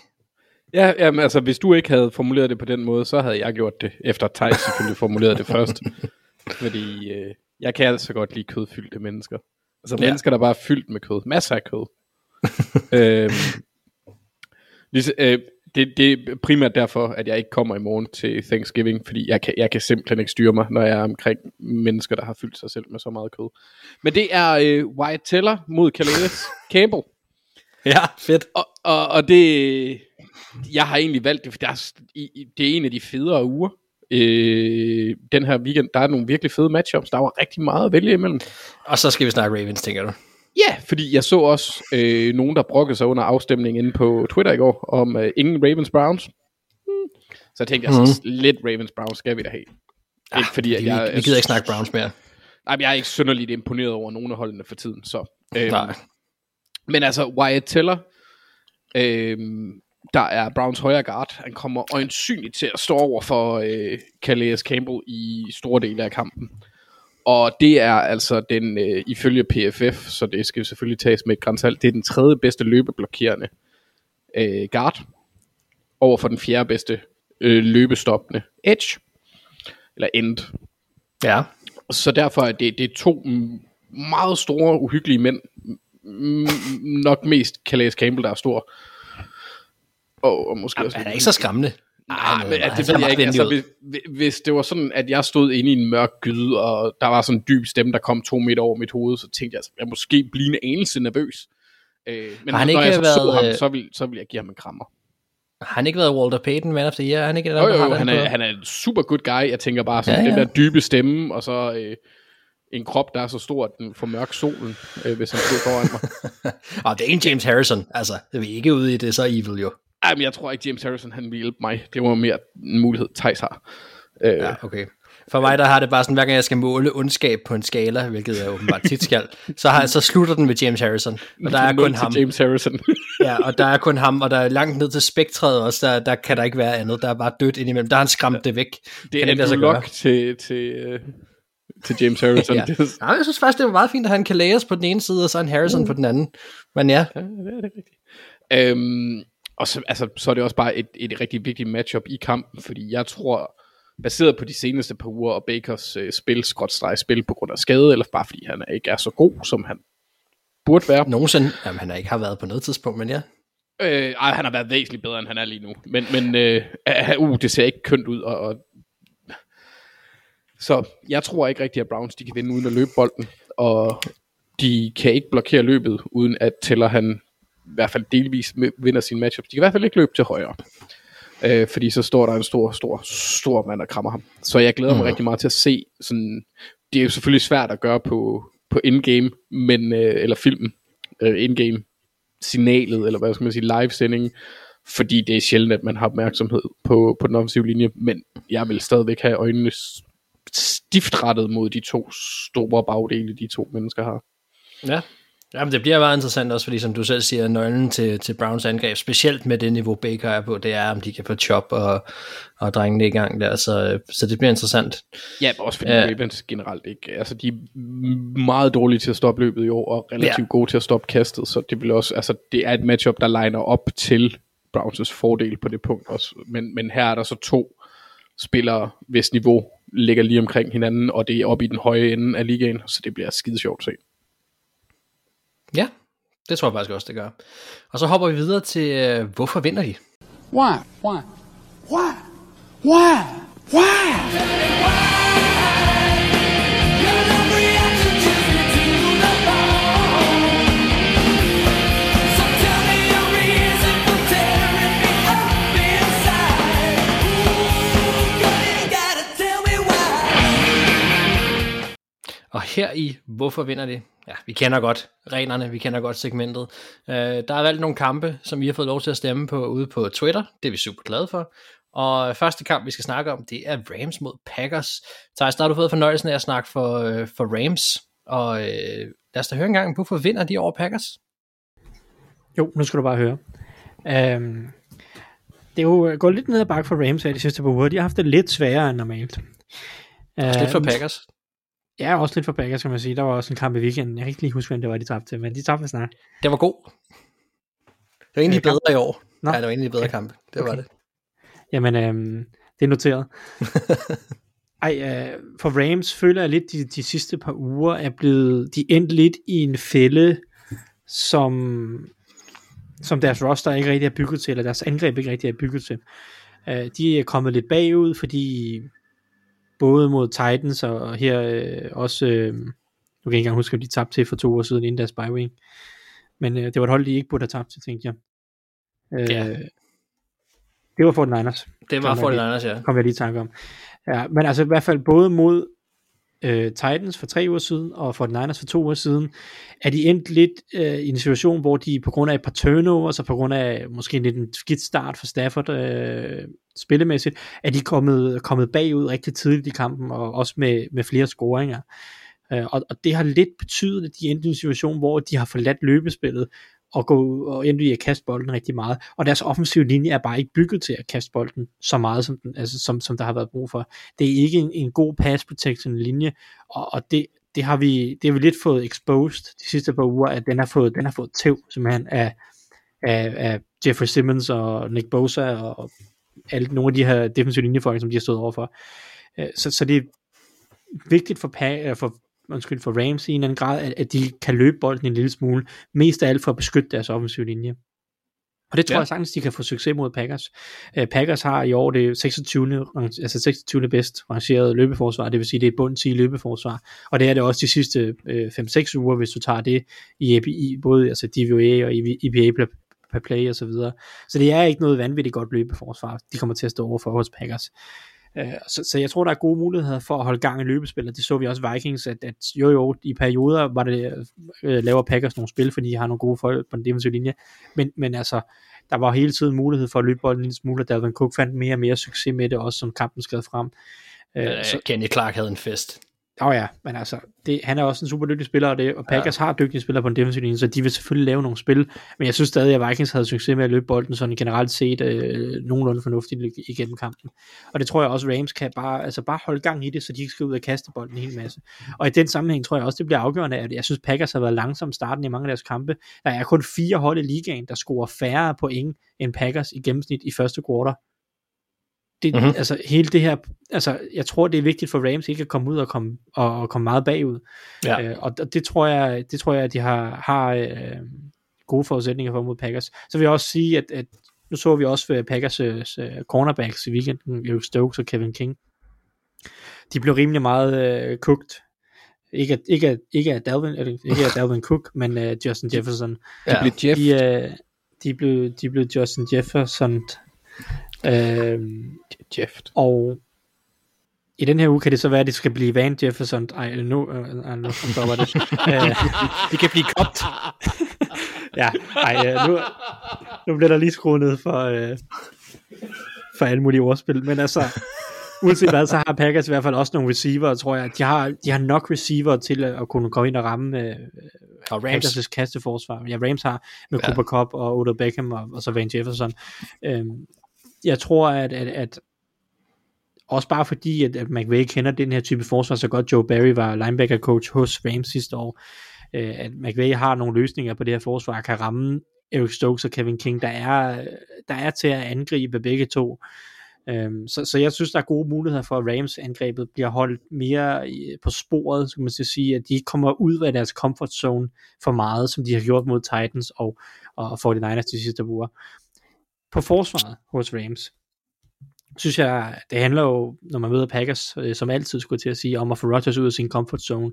Ja, jamen, altså, hvis du ikke havde formuleret det på den måde, så havde jeg gjort det, efter Thijs selvfølgelig formulerede det først. Fordi uh, jeg kan altså godt lide kødfyldte mennesker. Altså ja. mennesker, der bare er fyldt med kød. Masser af kød. øhm, lige, øh, det, det er primært derfor, at jeg ikke kommer i morgen til Thanksgiving, fordi jeg kan, jeg kan simpelthen ikke styre mig, når jeg er omkring mennesker, der har fyldt sig selv med så meget kød. Men det er øh, Wyatt Teller mod Calais Campbell. Ja, fedt. Og, og, og det, jeg har egentlig valgt det, for det er, det er en af de federe uger. Øh, den her weekend, der er nogle virkelig fede matchups. Der var rigtig meget at vælge imellem. Og så skal vi snakke Ravens, tænker du? Ja, yeah, fordi jeg så også øh, nogen, der brokkede sig under afstemningen inde på Twitter i går, om øh, ingen Ravens Browns. Hmm. Så jeg tænkte, mm. altså, lidt Ravens Browns skal vi da have. Ah, ikke fordi, at jeg, vi, vi gider ikke snakke Browns mere. Nej, jeg er ikke synderligt imponeret over nogen af holdene for tiden. Så, øh, Nej. Men altså, Wyatt Teller, øh, der er Browns højre guard, han kommer øjensynligt til at stå over for øh, Calais Campbell i store dele af kampen. Og det er altså den, øh, ifølge PFF, så det skal selvfølgelig tages med et grænsalt, det er den tredje bedste løbeblokerende øh, guard, over for den fjerde bedste øh, løbestoppende edge, eller end. Ja. Så derfor er det, det er to meget store, uhyggelige mænd, nok mest Calais Campbell, der er stor. Og, og måske Jamen, også... Han er ikke så skræmmende. Nej, men det ved jeg ikke. Altså, hvis, hvis det var sådan, at jeg stod inde i en mørk gyde, og der var sådan en dyb stemme, der kom to meter over mit hoved, så tænkte jeg, at jeg måske blive en anelse nervøs. Øh, men han når ikke jeg så, været, så ham, øh, så vil, så vil jeg give ham en krammer. Har han ikke været Walter Payton man the year? Han er ikke der, Jo, jo, den han er, han er en super good guy. Jeg tænker bare sådan, Ja, ja, den der dybe stemme, og så øh, en krop, der er så stor, at den får mørk solen, øh, hvis han står foran mig. Og det er en James Harrison. Altså, vi er ikke ude i det så evil jo. Ej, men jeg tror ikke, James Harrison han vil hjælpe mig. Det var mere en mulighed, Thijs har. Øh, Ja, okay. For mig, der har det bare sådan, hver gang jeg skal måle ondskab på en skala, hvilket jeg åbenbart tit skal, så, har, så slutter den med James Harrison. Og der er kun ham. James Harrison. Ja, og der er kun ham, og der er langt ned til spektret også, der, der kan der ikke være andet. Der er bare dødt indimellem. Der har han skræmt det væk. det Kan er Andrew gøre. Luck til, til, øh, til James Harrison. ja. Nej, jeg synes faktisk, det var meget fint at have en Calais på den ene side, og så en Harrison mm. på den anden. Men ja, Ja, det er det rigtigt. Øhm, og så, altså, så er det også bare et, et rigtig vigtigt matchup i kampen, fordi jeg tror, baseret på de seneste par uger og Bakers øh, spil, skråtstreg spil på grund af skade, eller bare fordi han ikke er så god, som han burde være. nogensinde, jamen han har ikke har været på noget tidspunkt, men ja. Øh, ej, han har været væsentligt bedre, end han er lige nu. Men, men øh, uh, det ser ikke kønt ud. Og, og... Så jeg tror ikke rigtigt, at Browns de kan vinde uden at løbe bolden. Og de kan ikke blokere løbet, uden at Teller han hvert fald delvis vinder sin matchup. De kan i hvert fald ikke løbe til højre. Øh, fordi så står der en stor, stor, stor mand, der krammer ham. Så jeg glæder mig rigtig meget til at se sådan... Det er jo selvfølgelig svært at gøre på, på in-game, men, øh, eller filmen, øh, in-game signalet, eller hvad skal man sige, live-sending, fordi det er sjældent, at man har opmærksomhed på, på den offensive linje, men jeg vil stadigvæk have øjnene stift rettet mod de to store bagdele, de to mennesker har. Ja. Jamen, det bliver meget interessant også, fordi som du selv siger, nøglen til, til Browns angreb, specielt med det niveau Baker er på, det er, om de kan få chop og, og drengene i gang der, så, så det bliver interessant. Ja, men også fordi Ja. Ravens generelt ikke, altså de er meget dårlige til at stoppe løbet i år, og relativt Ja. gode til at stoppe kastet, så det vil også, altså det er et matchup, der liner op til Browns' fordel på det punkt også, men, men her er der så to spillere, hvis niveau ligger lige omkring hinanden, og det er oppe i den høje ende af ligaen, så det bliver skide sjovt at se. Ja, det tror jeg faktisk også, det gør. Og så hopper vi videre til, øh, hvorfor vinder de? Why? Why? Why? Why? Why? Og her i Hvorfor vinder de? Ja, vi kender godt reglerne, vi kender godt segmentet. Øh, der er valgt nogle kampe, som vi har fået lov til at stemme på ude på Twitter. Det er vi super glade for. Og første kamp, vi skal snakke om, det er Rams mod Packers. Thijs, der har du fået fornøjelsen af at snakke for, øh, for Rams. Og øh, lad os da høre en gang, hvorfor vinder de over Packers? Jo, nu skal du bare høre. Um, det er jo gået lidt ned ad bakke for Rams her de sidste par uger. De har haft det lidt sværere end normalt. Lidt for Øhm, Packers. Ja, også lidt for Packers, kan man sige. Der var også en kamp i weekenden. Jeg kan ikke lige huske, hvem det var, de tabte til, men de tabte snart. Det var god. Det var egentlig Øh, kamp- bedre i år. Nå. Ja, det var egentlig bedre Okay. kamp. Det var Okay. det. Jamen, øhm, det er noteret. Ej, øh, for Rams føler jeg lidt, de, de sidste par uger er blevet, de endt lidt i en fælde, som, som deres roster ikke rigtig er bygget til, eller deres angreb ikke rigtig er bygget til. Øh, de er kommet lidt bagud, fordi både mod Titans og her øh, også, øh, nu kan jeg ikke engang huske, om de tabte til for to år siden inden deres bye week. Men øh, det var et hold, de ikke burde have tabt til, tænkte jeg. Øh, Ja. Det var 49ers Det var for lige- andet, ja. kom jeg lige i tanke om. Ja, men altså i hvert fald både mod øh, Titans for tre uger siden, og for Niners for to uger siden, er de endt lidt øh, i en situation, hvor de på grund af et par turnovers, og på grund af måske lidt en skidt start for Stafford øh, spillemæssigt, er de kommet, kommet bagud rigtig tidligt i kampen, og også med, med flere scoringer. Øh, og, og det har lidt betydet, at de endte i en situation, hvor de har forladt løbespillet, og gå og endte i at kaste bolden rigtig meget. Og deres offensive linje er bare ikke bygget til at kaste bolden så meget, som, den, altså, som, som der har været brug for. Det er ikke en, en god pass protection linje, og, og det, det, har vi, det har vi lidt fået exposed de sidste par uger, at den har fået, den har fået tæv simpelthen af, af, af Jeffrey Simmons og Nick Bosa og, alle nogle af de her defensive linjefolk, som de har stået overfor. Øh, så, så det er vigtigt for, for, undskyld, for Rams i en eller anden grad, at, at de kan løbe bolden en lille smule, mest af alt for at beskytte deres offensive linje. Og det tror Ja. jeg sagtens, de kan få succes mod Packers. Uh, Packers har i år det 26. rang- altså 26. bedst rangeret løbeforsvar, det vil sige, det er bund 10 løbeforsvar, og det er det også de sidste øh, 5-6 uger, hvis du tager det i, API, både altså DVOA og EPA per, per play og så videre. Så det er ikke noget vanvittigt godt løbeforsvar, de kommer til at stå over for hos Packers. Øh, så, så jeg tror, der er gode muligheder for at holde gang i løbespillet. Det så vi også Vikings, at, at jo jo, i perioder var det øh, laver Packers nogle spil, fordi de har nogle gode folk på den defensive linje. Men, men altså, der var hele tiden mulighed for at løbe bolden en lille smule, og Dalvin Cook fandt mere og mere succes med det, også som kampen skred frem. Øh, Øh, Kenny Clark havde en fest. Åh ja, men altså, det, han er også en super dygtig spiller, og, det, og Packers ja. har dygtige spillere på en defensiv linje, så de vil selvfølgelig lave nogle spil, men jeg synes stadig, at Vikings havde succes med at løbe bolden sådan generelt set øh, nogenlunde fornuftigt igennem kampen. Og det tror jeg også, Rams kan bare, altså bare holde gang i det, så de ikke skal ud og kaste bolden en hel masse. Og i den sammenhæng tror jeg også, det bliver afgørende, at jeg synes, Packers har været langsomt starten i mange af deres kampe. Der er kun fire hold i ligaen, der scorer færre point end Packers i gennemsnit i første quarter det, mm-hmm. altså hele det her, altså jeg tror det er vigtigt for Rams ikke at komme ud og komme, og, og komme meget bagud, ja. øh, og det tror jeg, det tror jeg at de har, har øh, gode forudsætninger for mod Packers. Så vil jeg også sige, at, at nu så vi også ved Packers uh, cornerbacks i weekenden, Eric Stokes og Kevin King. De blev rimelig meget uh, cooked. Ikke, ikke, ikke af Dalvin, eller, ikke af Dalvin Cook, men uh, Justin Jefferson. De ja. blev Jeff. De, uh, de, blev, de blev Justin Jefferson Øhm, Jeff. Og i den her uge kan det så være, at det skal blive Van Jefferson. Ej, nu, øh, øh nu stopper det. øh, det kan blive kogt. ja, ej, øh, nu, nu bliver der lige skruet ned for, øh, for alle mulige ordspil. Men altså, uanset hvad, så har Packers i hvert fald også nogle receiver, tror jeg. De har, de har nok receiver til at, at kunne komme ind og ramme øh, og Rams. Packers' kasteforsvar. Ja, Rams har med ja. Cooper Cup og Odell Beckham og, og så Van Jefferson. Øhm, jeg tror, at, at, at også bare fordi, at, at McVay kender den her type forsvar så godt, Joe Barry var linebacker coach hos Rams sidste år, øh, at McVay har nogle løsninger på det her forsvar, kan ramme Eric Stokes og Kevin King, der er, der er til at angribe begge to. Øhm, så, så jeg synes, der er gode muligheder for, at Rams angrebet bliver holdt mere øh, på sporet, skal man sige, at de ikke kommer ud af deres comfort zone for meget, som de har gjort mod Titans og, og 49ers de sidste uger på forsvaret hos Rams, synes jeg, det handler jo, når man møder Packers, øh, som altid skulle til at sige, om at få Rodgers ud af sin comfort zone.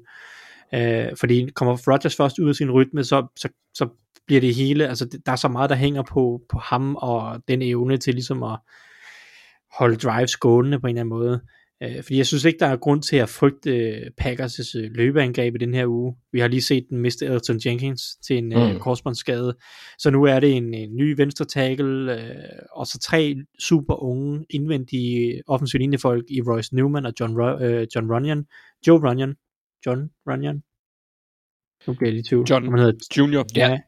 Øh, fordi kommer Rodgers først ud af sin rytme, så, så, så bliver det hele, altså der er så meget, der hænger på, på ham, og den evne til ligesom at holde drives gående på en eller anden måde. Øh, fordi jeg synes ikke, der er grund til at frygte øh, Packers' øh, løbeangreb i den her uge. Vi har lige set den miste Elton Jenkins til en øh, mm. korsbåndsskade. Så nu er det en, en ny venstre tackle, øh, og så tre super unge indvendige offensive linjefolk i Royce Newman og John, øh, John Runyon. Joe Runyon. John Runyon. Nu bliver jeg lige tvivl. John hedder, Junior. Ja, Ja,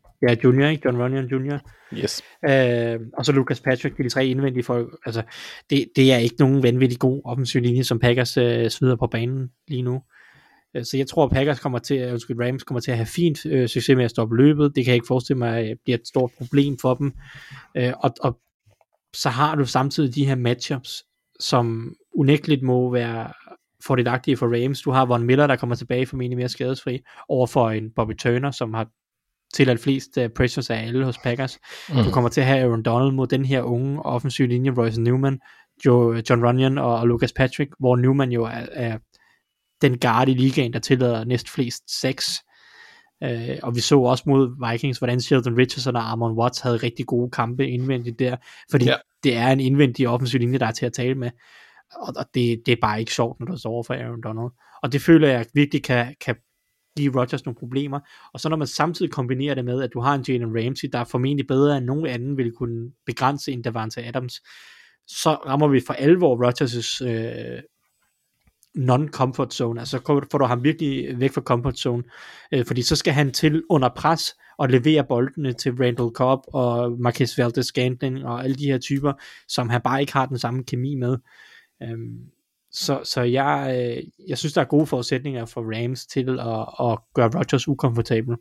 Junior, ikke? John Runyon Junior. Yes. Øh, og så Lucas Patrick, de tre indvendige folk. Altså, det, det er ikke nogen vanvittig god offensiv linje, som Packers øh, smider på banen lige nu. Øh, så jeg tror, at Packers kommer til, at Rams kommer til at have fint øh, succes med at stoppe løbet. Det kan jeg ikke forestille mig bliver et stort problem for dem. Øh, og, og så har du samtidig de her matchups, som unægteligt må være fordelagtige for Rams. Du har Von Miller, der kommer tilbage formentlig mere skadesfri, overfor en Bobby Turner, som har til at flest uh, pressures af alle hos Packers. Mm. Du kommer til at have Aaron Donald mod den her unge offensiv linje, Royce Newman, Joe, John Runyon og, og Lucas Patrick, hvor Newman jo er, er den guard i ligaen, der tillader næst flest seks. Uh, og vi så også mod Vikings, hvordan Sheldon Richardson og Armon Watts havde rigtig gode kampe indvendigt der, fordi ja. det er en indvendig offensiv linje, der er til at tale med. Og, og det, det er bare ikke sjovt, når du står over for Aaron Donald. Og det føler jeg virkelig kan, kan give Rodgers nogle problemer. Og så når man samtidig kombinerer det med, at du har en Jalen Ramsey, der er formentlig bedre end nogen anden ville kunne begrænse end Davante Adams, så rammer vi for alvor Rodgers' øh, non-comfort zone. Altså så får du ham virkelig væk fra comfort zone, øh, fordi så skal han til under pres og levere boldene til Randall Cobb og Marquez Valdez-Scantling og alle de her typer, som han bare ikke har den samme kemi med. Øhm, så, så jeg, øh, jeg synes, der er gode forudsætninger for Rams til at, at gøre Rodgers ukomfortabel.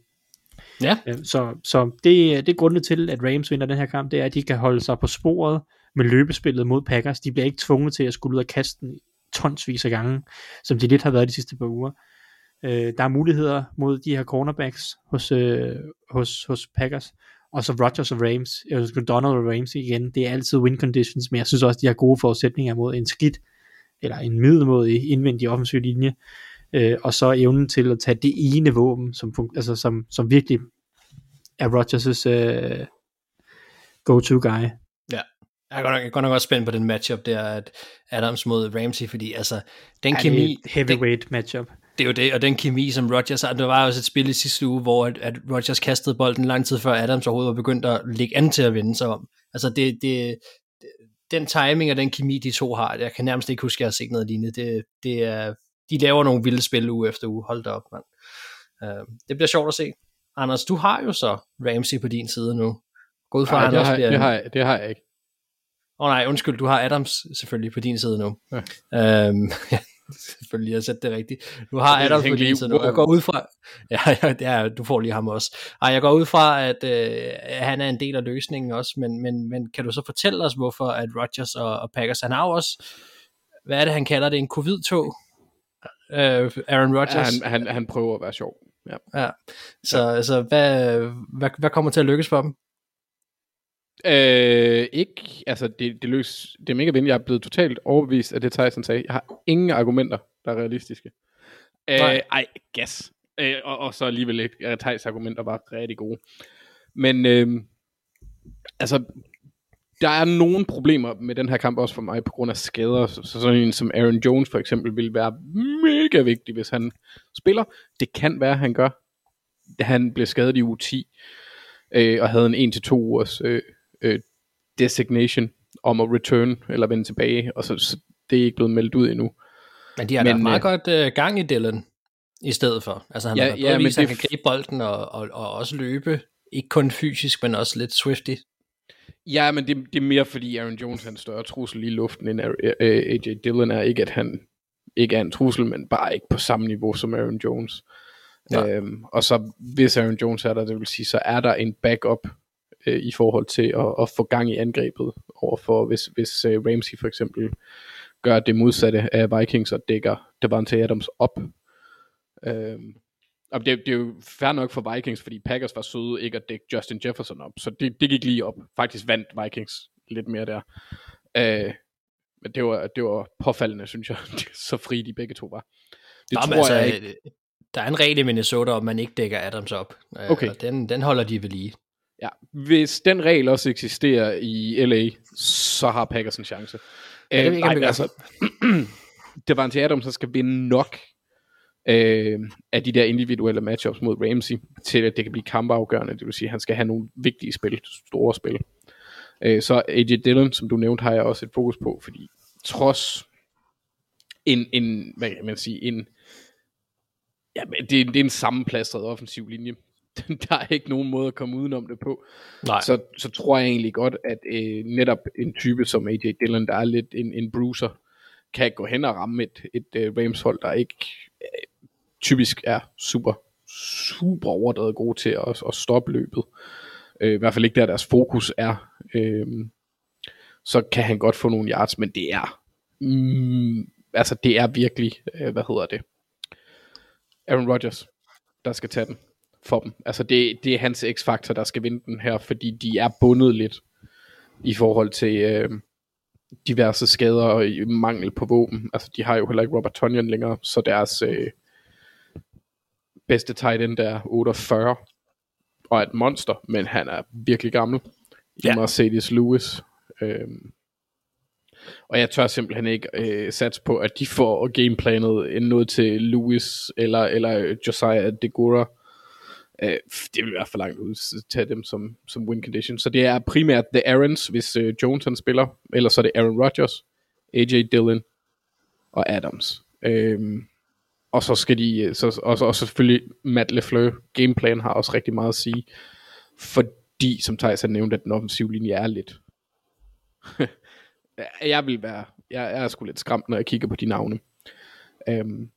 Ja. Øh, så, så det, det er grunden til, at Rams vinder den her kamp, det er, at de kan holde sig på sporet med løbespillet mod Packers. De bliver ikke tvunget til at skulle ud og kaste den tonsvis af gange, som de lidt har været de sidste par uger. Øh, der er muligheder mod de her cornerbacks hos, øh, hos, hos Packers. Og så Rodgers og Rams, jeg Donald og Ramsey igen, det er altid win conditions, men jeg synes også, de har gode forudsætninger mod en skidt eller en middelmådig indvendig offensiv linje, øh, og så evnen til at tage det ene våben, som, altså, som, som virkelig er Rodgers' øh, go-to guy. Ja, jeg er godt nok, godt nok også spændt på den matchup der, at Adams mod Ramsey, fordi altså, den ja, kemi... heavyweight den, matchup. Det er jo det, og den kemi, som Rodgers har, der var også et spil i sidste uge, hvor at, at Rodgers kastede bolden lang tid før Adams overhovedet var begyndt at lægge an til at vende sig om. Altså det, det, den timing og den kemi, de to har, jeg kan nærmest ikke huske, at jeg har set noget lignende. Det, det er de laver nogle vilde spil uge efter uge. Hold da op, mand. Øh, det bliver sjovt at se. Anders, du har jo så Ramsey på din side nu. Gå ud fra, han det, har, det, har jeg, det har jeg ikke. Åh oh, nej, undskyld, du har Adams selvfølgelig på din side nu. Ja. Øhm, ja, selvfølgelig, har sat det rigtigt. Du har Adams på din side nu. Jeg går ud fra... Ja, ja, ja, du får lige ham også. Ej, jeg går ud fra, at øh, han er en del af løsningen også, men, men, men kan du så fortælle os, hvorfor at Rodgers og, og Packers, han har jo også... Hvad er det, han kalder det? En covid-tog? Øh, Aaron Ja, Rodgers. han, han, han prøver at være sjov. Ja. Ja. Så altså, hvad, hvad, hvad kommer til at lykkes for dem? Øh, ikke, altså det, det lykkes, det er mega venligt. Jeg er blevet totalt overbevist af det, Tyson sagde. Jeg har ingen argumenter, der er realistiske. Øh, Nej. ej, gas. Øh, og, og så alligevel ikke. Øh, Thijs argumenter var rigtig gode. Men øh, altså, der er nogle problemer med den her kamp også for mig på grund af skader. Så, så sådan en som Aaron Jones for eksempel vil være mega vigtig, hvis han spiller. Det kan være, han gør. Han blev skadet i uge 10 øh, og havde en 1-2 ugers øh, øh, designation om at return eller vende tilbage, og så, så det er ikke blevet meldt ud endnu. Men de har da meget øh, godt øh, gang i Dylan i stedet for. Altså han Ja, ja, har ja, ja, men vist, at han kan gribe bolden og, og, og også løbe. Ikke kun fysisk, men også lidt swifty. Ja, men det, det er mere fordi Aaron Jones er en større trussel i luften end AJ Dillon er. Ikke at han ikke er en trussel, men bare ikke på samme niveau som Aaron Jones. Nej. Øhm, og så hvis Aaron Jones er der, det vil sige, så er der en backup øh, i forhold til at, at få gang i angrebet overfor, hvis, hvis øh, Ramsey for eksempel gør det modsatte af Vikings og dækker Devante Adams op. Øhm, og det, det er jo fair nok for Vikings, fordi Packers var søde ikke at dække Justin Jefferson op, så det, det gik lige op. Faktisk vandt Vikings lidt mere der. Øh, men det var, det var påfaldende, synes jeg, så fri de begge to var. Det Nå, tror altså, jeg ikke. øh, Der er en regel i Minnesota, om man ikke dækker Adams op. Øh, Okay. og Den, den holder de ved lige. Ja, hvis den regel også eksisterer i LA, så har Packers en chance. Ja, det om nej, det gør. altså, Devante Adams, der skal vinde nok øh, af de der individuelle matchups mod Ramsey, til at det kan blive kampafgørende. Det vil sige, at han skal have nogle vigtige spil, store spil. Øh, så AJ Dillon, som du nævnte, har jeg også et fokus på, fordi trods en, en hvad kan man sige, en, ja, men det, det er en sammenplastret offensiv linje. Der er ikke nogen måde at komme udenom det på Nej. så, så tror jeg egentlig godt, at øh, netop en type som AJ Dillon, der er lidt en, en bruiser, kan gå hen og ramme et, et øh, Rams hold, der ikke øh, typisk er super, super overdrevet gode til at, at stoppe løbet. Øh, I hvert fald ikke der deres fokus er. Øh, så kan han godt få nogle yards, men det er mm, altså det er virkelig, øh, hvad hedder det, Aaron Rodgers, der skal tage den for dem. Altså det, det er hans x-faktor, der skal vinde den her, fordi de er bundet lidt i forhold til øh, diverse skader og mangel på våben. Altså de har jo heller ikke Robert Tonyan længere, så deres øh, bedste tight end der er 48 og er et monster, men han er virkelig gammel. Ja. Mercedes Lewis. Øhm, og jeg tør simpelthen ikke øh, satse på, at de får gameplanet noget til Lewis eller, eller Josiah Degura. Øh, det vil være for langt ud at tage dem som, som win condition. Så det er primært The Aarons, hvis øh, Jones han spiller. Eller så er det Aaron Rodgers, AJ Dillon og Adams. Øhm, og så skal de, øh, så, og, og selvfølgelig Matt LeFleur, gameplan har også rigtig meget at sige. Fordi, som Thijs har nævnt, at den offensive linje er lidt... jeg vil være, jeg, jeg er sgu lidt skræmt, når jeg kigger på de navne. Øhm,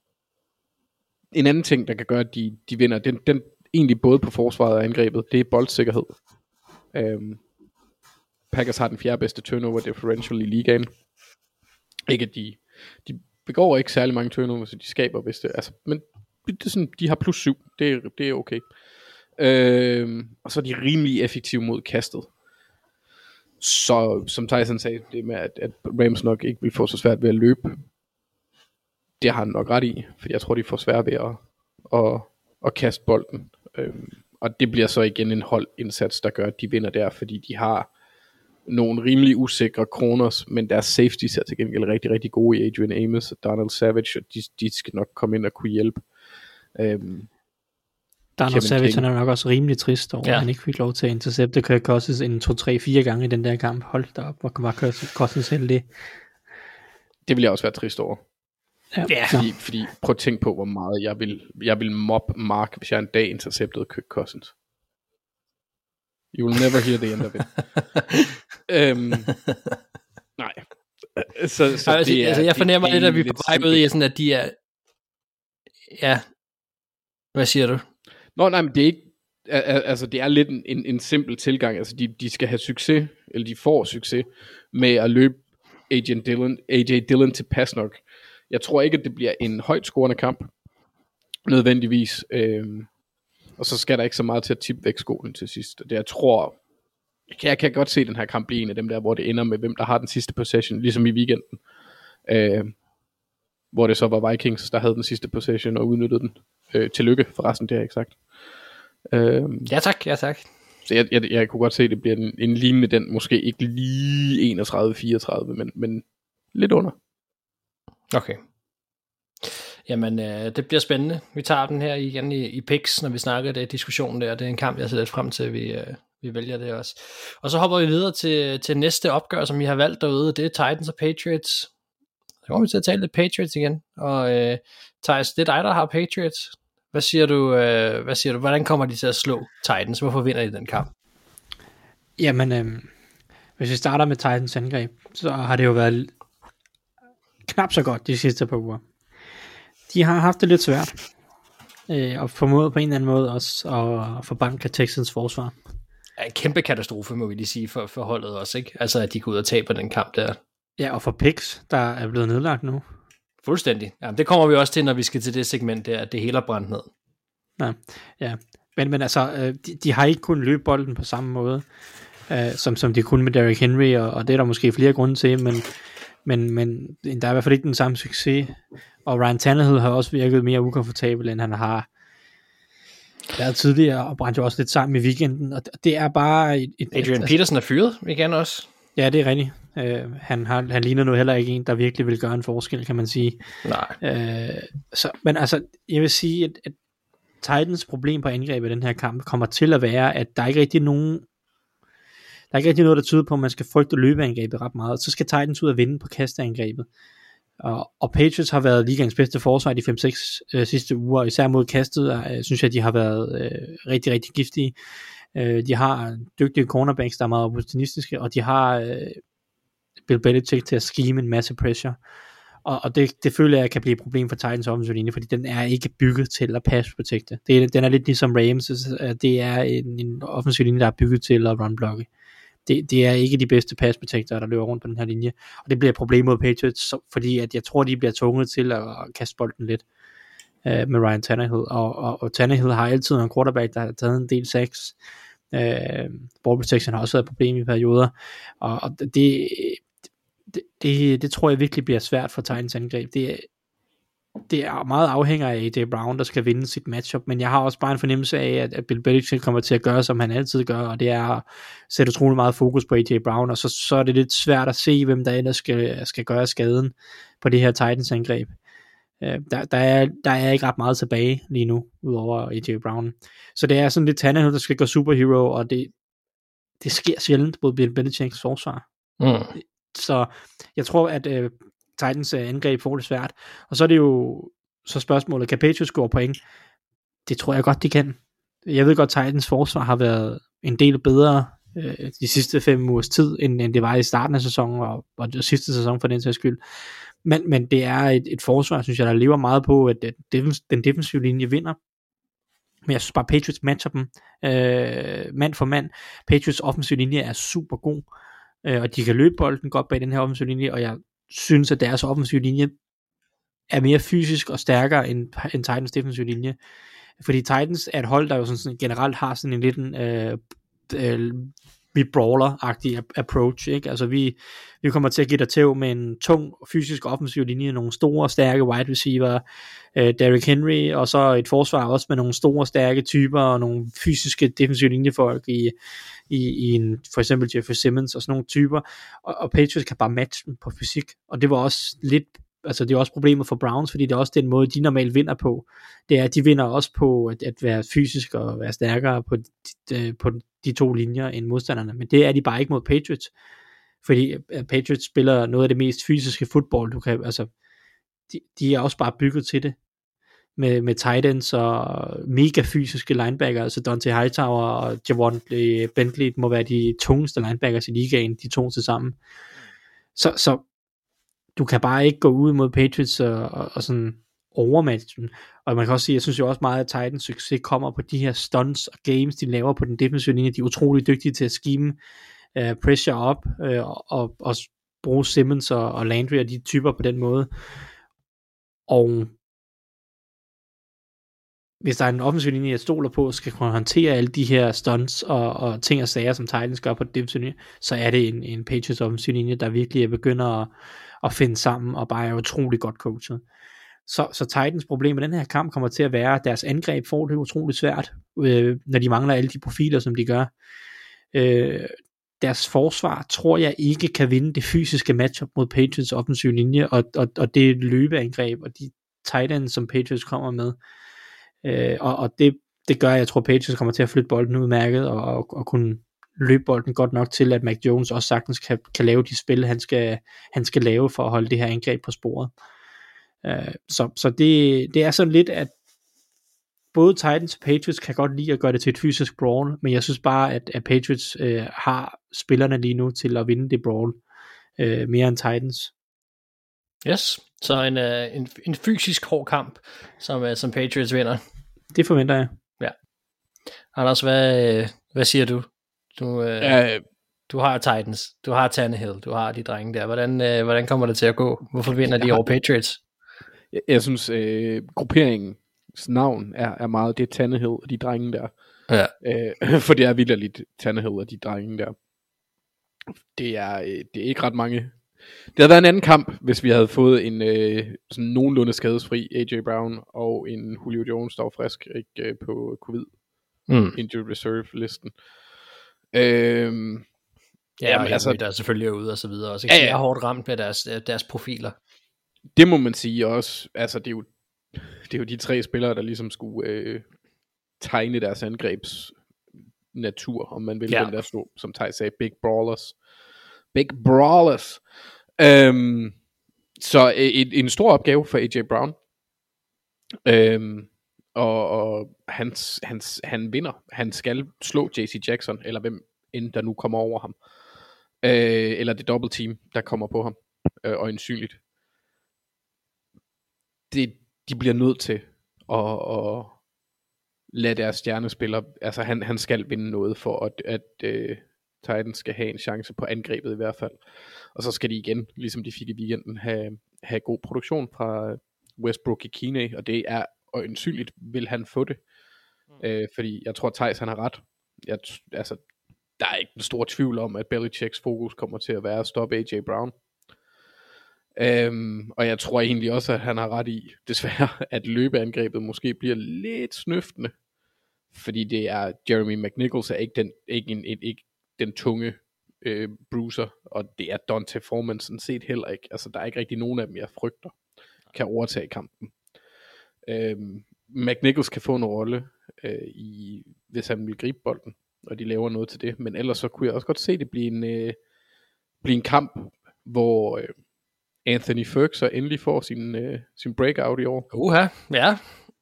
en anden ting, der kan gøre, at de, de vinder, den, den egentlig både på forsvaret og angrebet, det er boldsikkerhed. Øhm, Packers har den fjerde bedste turnover differential i ligaen. Ikke at de, de begår ikke særlig mange turnovers, så de skaber hvis det, altså, men det er sådan, de har plus syv, det, er- det er okay. Øhm, og så er de rimelig effektive mod kastet. Så som Tyson sagde, det med, at, at Rams nok ikke vil få så svært ved at løbe, det har han nok ret i, for jeg tror, de får svært ved at, at, at kaste bolden. Øhm, og det bliver så igen en holdindsats, der gør, at de vinder der, fordi de har nogle rimelig usikre corners, men deres safeties er til gengæld rigtig, rigtig gode i Adrian Amos og Donald Savage, og de, de skal nok komme ind og kunne hjælpe. Øhm, Donald Kevin Savage King. han er nok også rimelig trist over, ja. At han ikke fik lov til at intercepte Kirk Cousins en 2-3-4 gange i den der kamp. Hold da op, hvor var Kirk Cousins heldig. det vil jeg også være trist over. Ja, Fordi, fordi prøv at tænke på, hvor meget jeg vil, jeg vil mob Mark, hvis jeg en dag interceptede Kirk Cousins. You will never hear the end of it. øhm, nej. Så, så altså, det er, altså, jeg fornemmer det lidt, at vi er på vej ud i sådan, at de er... Ja. Hvad siger du? Nå, nej, men det er ikke, al- al- altså det er lidt en, en, en simpel tilgang, altså de, de skal have succes, eller de får succes, med at løbe AJ Dillon, AJ Dillon til pass nok. Jeg tror ikke, at det bliver en højt scorende kamp, nødvendigvis, øhm, og så skal der ikke så meget til at tippe væk skolen til sidst. Det jeg tror, jeg kan, jeg kan godt se den her kamp blive en af dem der, hvor det ender med, hvem der har den sidste possession, ligesom i weekenden. Øh, hvor det så var Vikings, der havde den sidste possession og udnyttede den. Øh, tillykke forresten, det har jeg ikke sagt. Øh, Ja tak, ja tak. så jeg, jeg, jeg kunne godt se, at det bliver en, en lignende den, måske ikke lige 31-34, men, men lidt under. Okay. Jamen, øh, det bliver spændende. Vi tager den her igen i, i PIX, når vi snakker det diskussion der. Det er en kamp, jeg ser lidt frem til, at vi, øh, vi vælger det også. Og så hopper vi videre til, til næste opgør, som vi har valgt derude. Det er Titans og Patriots. Så kommer vi til at tale lidt Patriots igen. Og øh, Thijs, det er dig, der har Patriots. Hvad siger du? Øh, hvad siger du? Hvordan kommer de til at slå Titans? Hvorfor vinder de den kamp? Jamen, øh, hvis vi starter med Titans angreb, så har det jo været knap så godt de sidste par uger. De har haft det lidt svært, øh, og formået på en eller anden måde også at forbanke Texans forsvar. Ja, en kæmpe katastrofe, må vi lige sige, for, for holdet også, ikke? Altså, at de går ud og taber den kamp der. Ja, og for picks, der er blevet nedlagt nu. Fuldstændig. Ja, det kommer vi også til, når vi skal til det segment der, at det hele er brændt ned. Ja, ja. Men, men altså, øh, de, de har ikke kunnet løbe bolden på samme måde, øh, som, som de kunne med Derrick Henry, og, og det er der måske flere grunde til, men, men, men der er i hvert fald ikke den samme succes. Og Ryan Tannehill har også virket mere ukomfortabel, end han har været tidligere, og brændte jo også lidt sammen i weekenden, og det er bare et, et, Adrian Peterson er fyret igen også. Ja, det er rigtigt. Øh, han, har, han ligner nu heller ikke en, der virkelig vil gøre en forskel, kan man sige. Nej. Øh, så, men altså, jeg vil sige, at, at Titans problem på angrebet i den her kamp kommer til at være, at der er ikke rigtig nogen der er ikke rigtig noget, der tyder på, at man skal frygte løbeangrebet ret meget. Så skal Titans ud og vinde på kasteangrebet. Og, og Patriots har været ligands bedste forsvar de 5-6 øh, sidste uger, især mod kastet, øh, synes jeg, de har været øh, rigtig, rigtig giftige. Øh, de har dygtige cornerbacks, der er meget opportunistiske, og de har øh, Bill Belichick til at scheme en masse pressure. Og, og det, det føler jeg kan blive et problem for Titans offensive linje, fordi den er ikke bygget til at pass protecte. Det, den er lidt ligesom Rams, øh, det er en, en offensiv linje, der er bygget til at run blokke. Det, det er ikke de bedste pass der løber rundt på den her linje, og det bliver et problem mod Patriots, fordi at jeg tror, de bliver tvunget til at kaste bolden lidt øh, med Ryan Tannehill, og, og, og Tannehill har altid en quarterback, der har taget en del sacks. Øh, ball protection har også været et problem i perioder, og, og det, det, det, det tror jeg virkelig bliver svært for Titans angreb. Det, er- det er meget afhænger af AJ Brown, der skal vinde sit matchup, men jeg har også bare en fornemmelse af, at, at Bill Belichick kommer til at gøre, som han altid gør, og det er at sætte utrolig meget fokus på AJ Brown, og så, så er det lidt svært at se, hvem der ellers skal, skal gøre skaden på det her Titans angreb. Øh, der, der, er, der er ikke ret meget tilbage lige nu, udover AJ Brown. Så det er sådan lidt Tannehill, der skal gå superhero, og det, det sker sjældent mod Bill Belichicks forsvar. Mm. Så jeg tror, at øh, Titans øh, angreb får det svært. Og så er det jo så spørgsmålet, kan Patriots score point? Det tror jeg godt, de kan. Jeg ved godt, Titans forsvar har været en del bedre øh, de sidste fem ugers tid, end, end det var i starten af sæsonen, og, og det sidste sæson for den sags skyld. Men, men det er et, et forsvar, synes jeg, der lever meget på, at, at defens- den defensive linje vinder. Men jeg synes bare, Patriots matcher dem øh, mand for mand. Patriots offensive linje er super god, øh, og de kan løbe bolden godt bag den her offensive linje, og jeg synes, at deres offensive linje er mere fysisk og stærkere end, end Titans defensive linje. Fordi Titans er et hold, der jo sådan, sådan generelt har sådan en lidt en, øh, øh, vi brawler-agtig approach, ikke? Altså vi, vi kommer til at give dig tæv med en tung fysisk offensiv linje, nogle store, stærke wide receiver, øh, Derrick Henry, og så et forsvar også med nogle store, stærke typer, og nogle fysiske defensive linjefolk i, i, i en, for eksempel Jeffrey Simmons og sådan nogle typer, og, og Patriots kan bare matche dem på fysik, og det var også lidt altså det er også problemet for Browns, fordi det er også den måde, de normalt vinder på. Det er, at de vinder også på at, at være fysisk og være stærkere på de, på de to linjer end modstanderne. Men det er de bare ikke mod Patriots. Fordi øh, Patriots spiller noget af det mest fysiske fodbold, du kan, altså de, de er også bare bygget til det. Med, med tight ends og mega fysiske linebacker, altså Dante Hightower og Javon øh, Bentley må være de tungeste linebackers i ligaen, de to til sammen. Så, så du kan bare ikke gå ud mod Patriots og, og, og sådan overmatchen. Og man kan også sige, jeg synes jo også meget, at Titans succes kommer på de her stunts og games, de laver på den defensive linje. De er utrolig dygtige til at skime uh, øh, pressure op uh, og, og bruge Simmons og, og Landry og de typer på den måde. Og hvis der er en offensiv linje, jeg stoler på, skal kunne håndtere alle de her stunts og, og ting og sager, som Titans gør på den defensive linje, så er det en, en Patriots offensiv linje, der virkelig begynder at, at finde sammen og bare er utrolig godt coachet. Så, så Titans problem med den her kamp kommer til at være, at deres angreb får det utroligt svært, øh, når de mangler alle de profiler, som de gør. Øh, deres forsvar tror jeg ikke kan vinde det fysiske matchup mod Patriots offensiv linje, og, og, og det løbeangreb, og de Titans, som Patriots kommer med. Øh, og, og det, det gør, at jeg tror, Patriots kommer til at flytte bolden udmærket, og, og, og kunne løbe bolden godt nok til, at Mac Jones også sagtens kan, kan lave de spil, han skal, han skal lave for at holde det her angreb på sporet. Øh, så så det, det er sådan lidt, at både Titans og Patriots kan godt lide at gøre det til et fysisk brawl, men jeg synes bare, at, at Patriots øh, har spillerne lige nu til at vinde det brawl øh, mere end Titans. Yes, så en, uh, en, en fysisk hård kamp, som, uh, som Patriots vinder. Det forventer jeg. Ja. Anders, hvad, hvad siger du? Du, uh, ja, du har Titans, du har Tannehill, du har de drenge der. Hvordan, uh, hvordan kommer det til at gå? Hvorfor vinder de over Patriots? Jeg, jeg synes, øh, grupperingens navn er, er meget det Tannehill og de drenge der. Ja. Øh, for det er vildt Tannehill og de drenge der. Det er, øh, det er ikke ret mange. Det havde været en anden kamp, hvis vi havde fået en øh, sådan nogenlunde skadesfri AJ Brown og en Julio Jones, der var frisk ikke, øh, på covid mm. injured reserve listen. Øhm, ja, jamen, altså, der er selvfølgelig ude og så videre. Og så kan ja, ja. er hårdt ramt med deres, deres profiler. Det må man sige også. Altså, det er jo, det er jo de tre spillere, der ligesom skulle øh, tegne deres angrebs natur, om man vil, ja. den der stå, som Thij sagde, big brawlers. Big brawlers. Øhm, så et, en stor opgave for AJ Brown. Øhm, og, og hans, hans, han vinder. Han skal slå JC Jackson, eller hvem end der nu kommer over ham. Øh, eller det double team, der kommer på ham, øh, og det, de bliver nødt til at, at lade deres stjernespiller, altså han, han skal vinde noget for, at, at øh, Titans skal have en chance på angrebet i hvert fald. Og så skal de igen, ligesom de fik i weekenden, have, have god produktion fra Westbrook i Kine, og det er øjensynligt vil han få det. Mm. Uh, fordi jeg tror, Thijs han har ret. Jeg, altså, der er ikke en stor tvivl om, at Belichicks fokus kommer til at være at stoppe AJ Brown. Øhm, og jeg tror egentlig også, at han har ret i, desværre, at løbeangrebet måske bliver lidt snøftende. Fordi det er, Jeremy McNichols er ikke den, ikke en, ikke, ikke den tunge øh, bruiser, og det er Dante Foreman sådan set heller ikke. Altså, der er ikke rigtig nogen af dem, jeg frygter, kan overtage kampen. Øhm, McNichols kan få en rolle, øh, i, hvis han vil gribe bolden, og de laver noget til det. Men ellers så kunne jeg også godt se det blive en, øh, blive en kamp, hvor... Øh, Anthony Ferg så endelig får sin, øh, sin breakout i år. Uha, ja.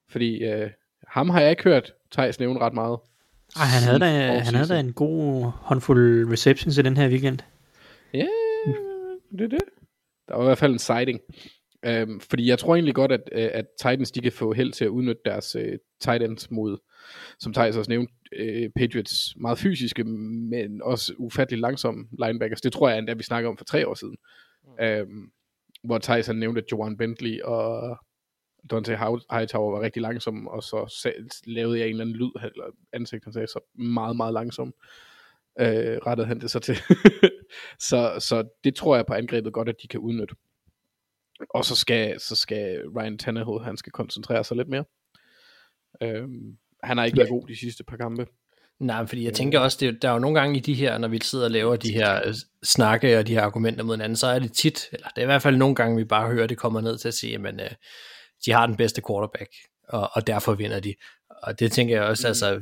Fordi øh, ham har jeg ikke hørt Thijs nævne ret meget. Ej, han havde, da, han havde da en god håndfuld receptions i den her weekend. Ja, det er det. Der var i hvert fald en sighting. Øhm, fordi jeg tror egentlig godt, at, øh, at Titans de kan få held til at udnytte deres øh, tight ends mod, som Thijs også nævnte, øh, Patriots meget fysiske, men også ufattelig langsomme linebackers. Det tror jeg endda, vi snakker om for tre år siden. Mm. Øhm, hvor Tyson nævnte, at Joan Bentley og Dante Hightower var rigtig langsom, og så lavede jeg en eller anden lyd, eller ansigt, han sagde så meget, meget langsom. Øh, rettede han det så til. så, så det tror jeg på angrebet godt, at de kan udnytte. Og så skal, så skal Ryan Tannehill, han skal koncentrere sig lidt mere. Øh, han har ikke været god de sidste par kampe. Nej, fordi jeg tænker også, det, der er jo nogle gange i de her, når vi sidder og laver de her øh, snakke og de her argumenter mod hinanden, så er det tit, eller det er i hvert fald nogle gange, vi bare hører, det kommer ned til at sige, at øh, de har den bedste quarterback, og, og derfor vinder de. Og det tænker jeg også, mm. altså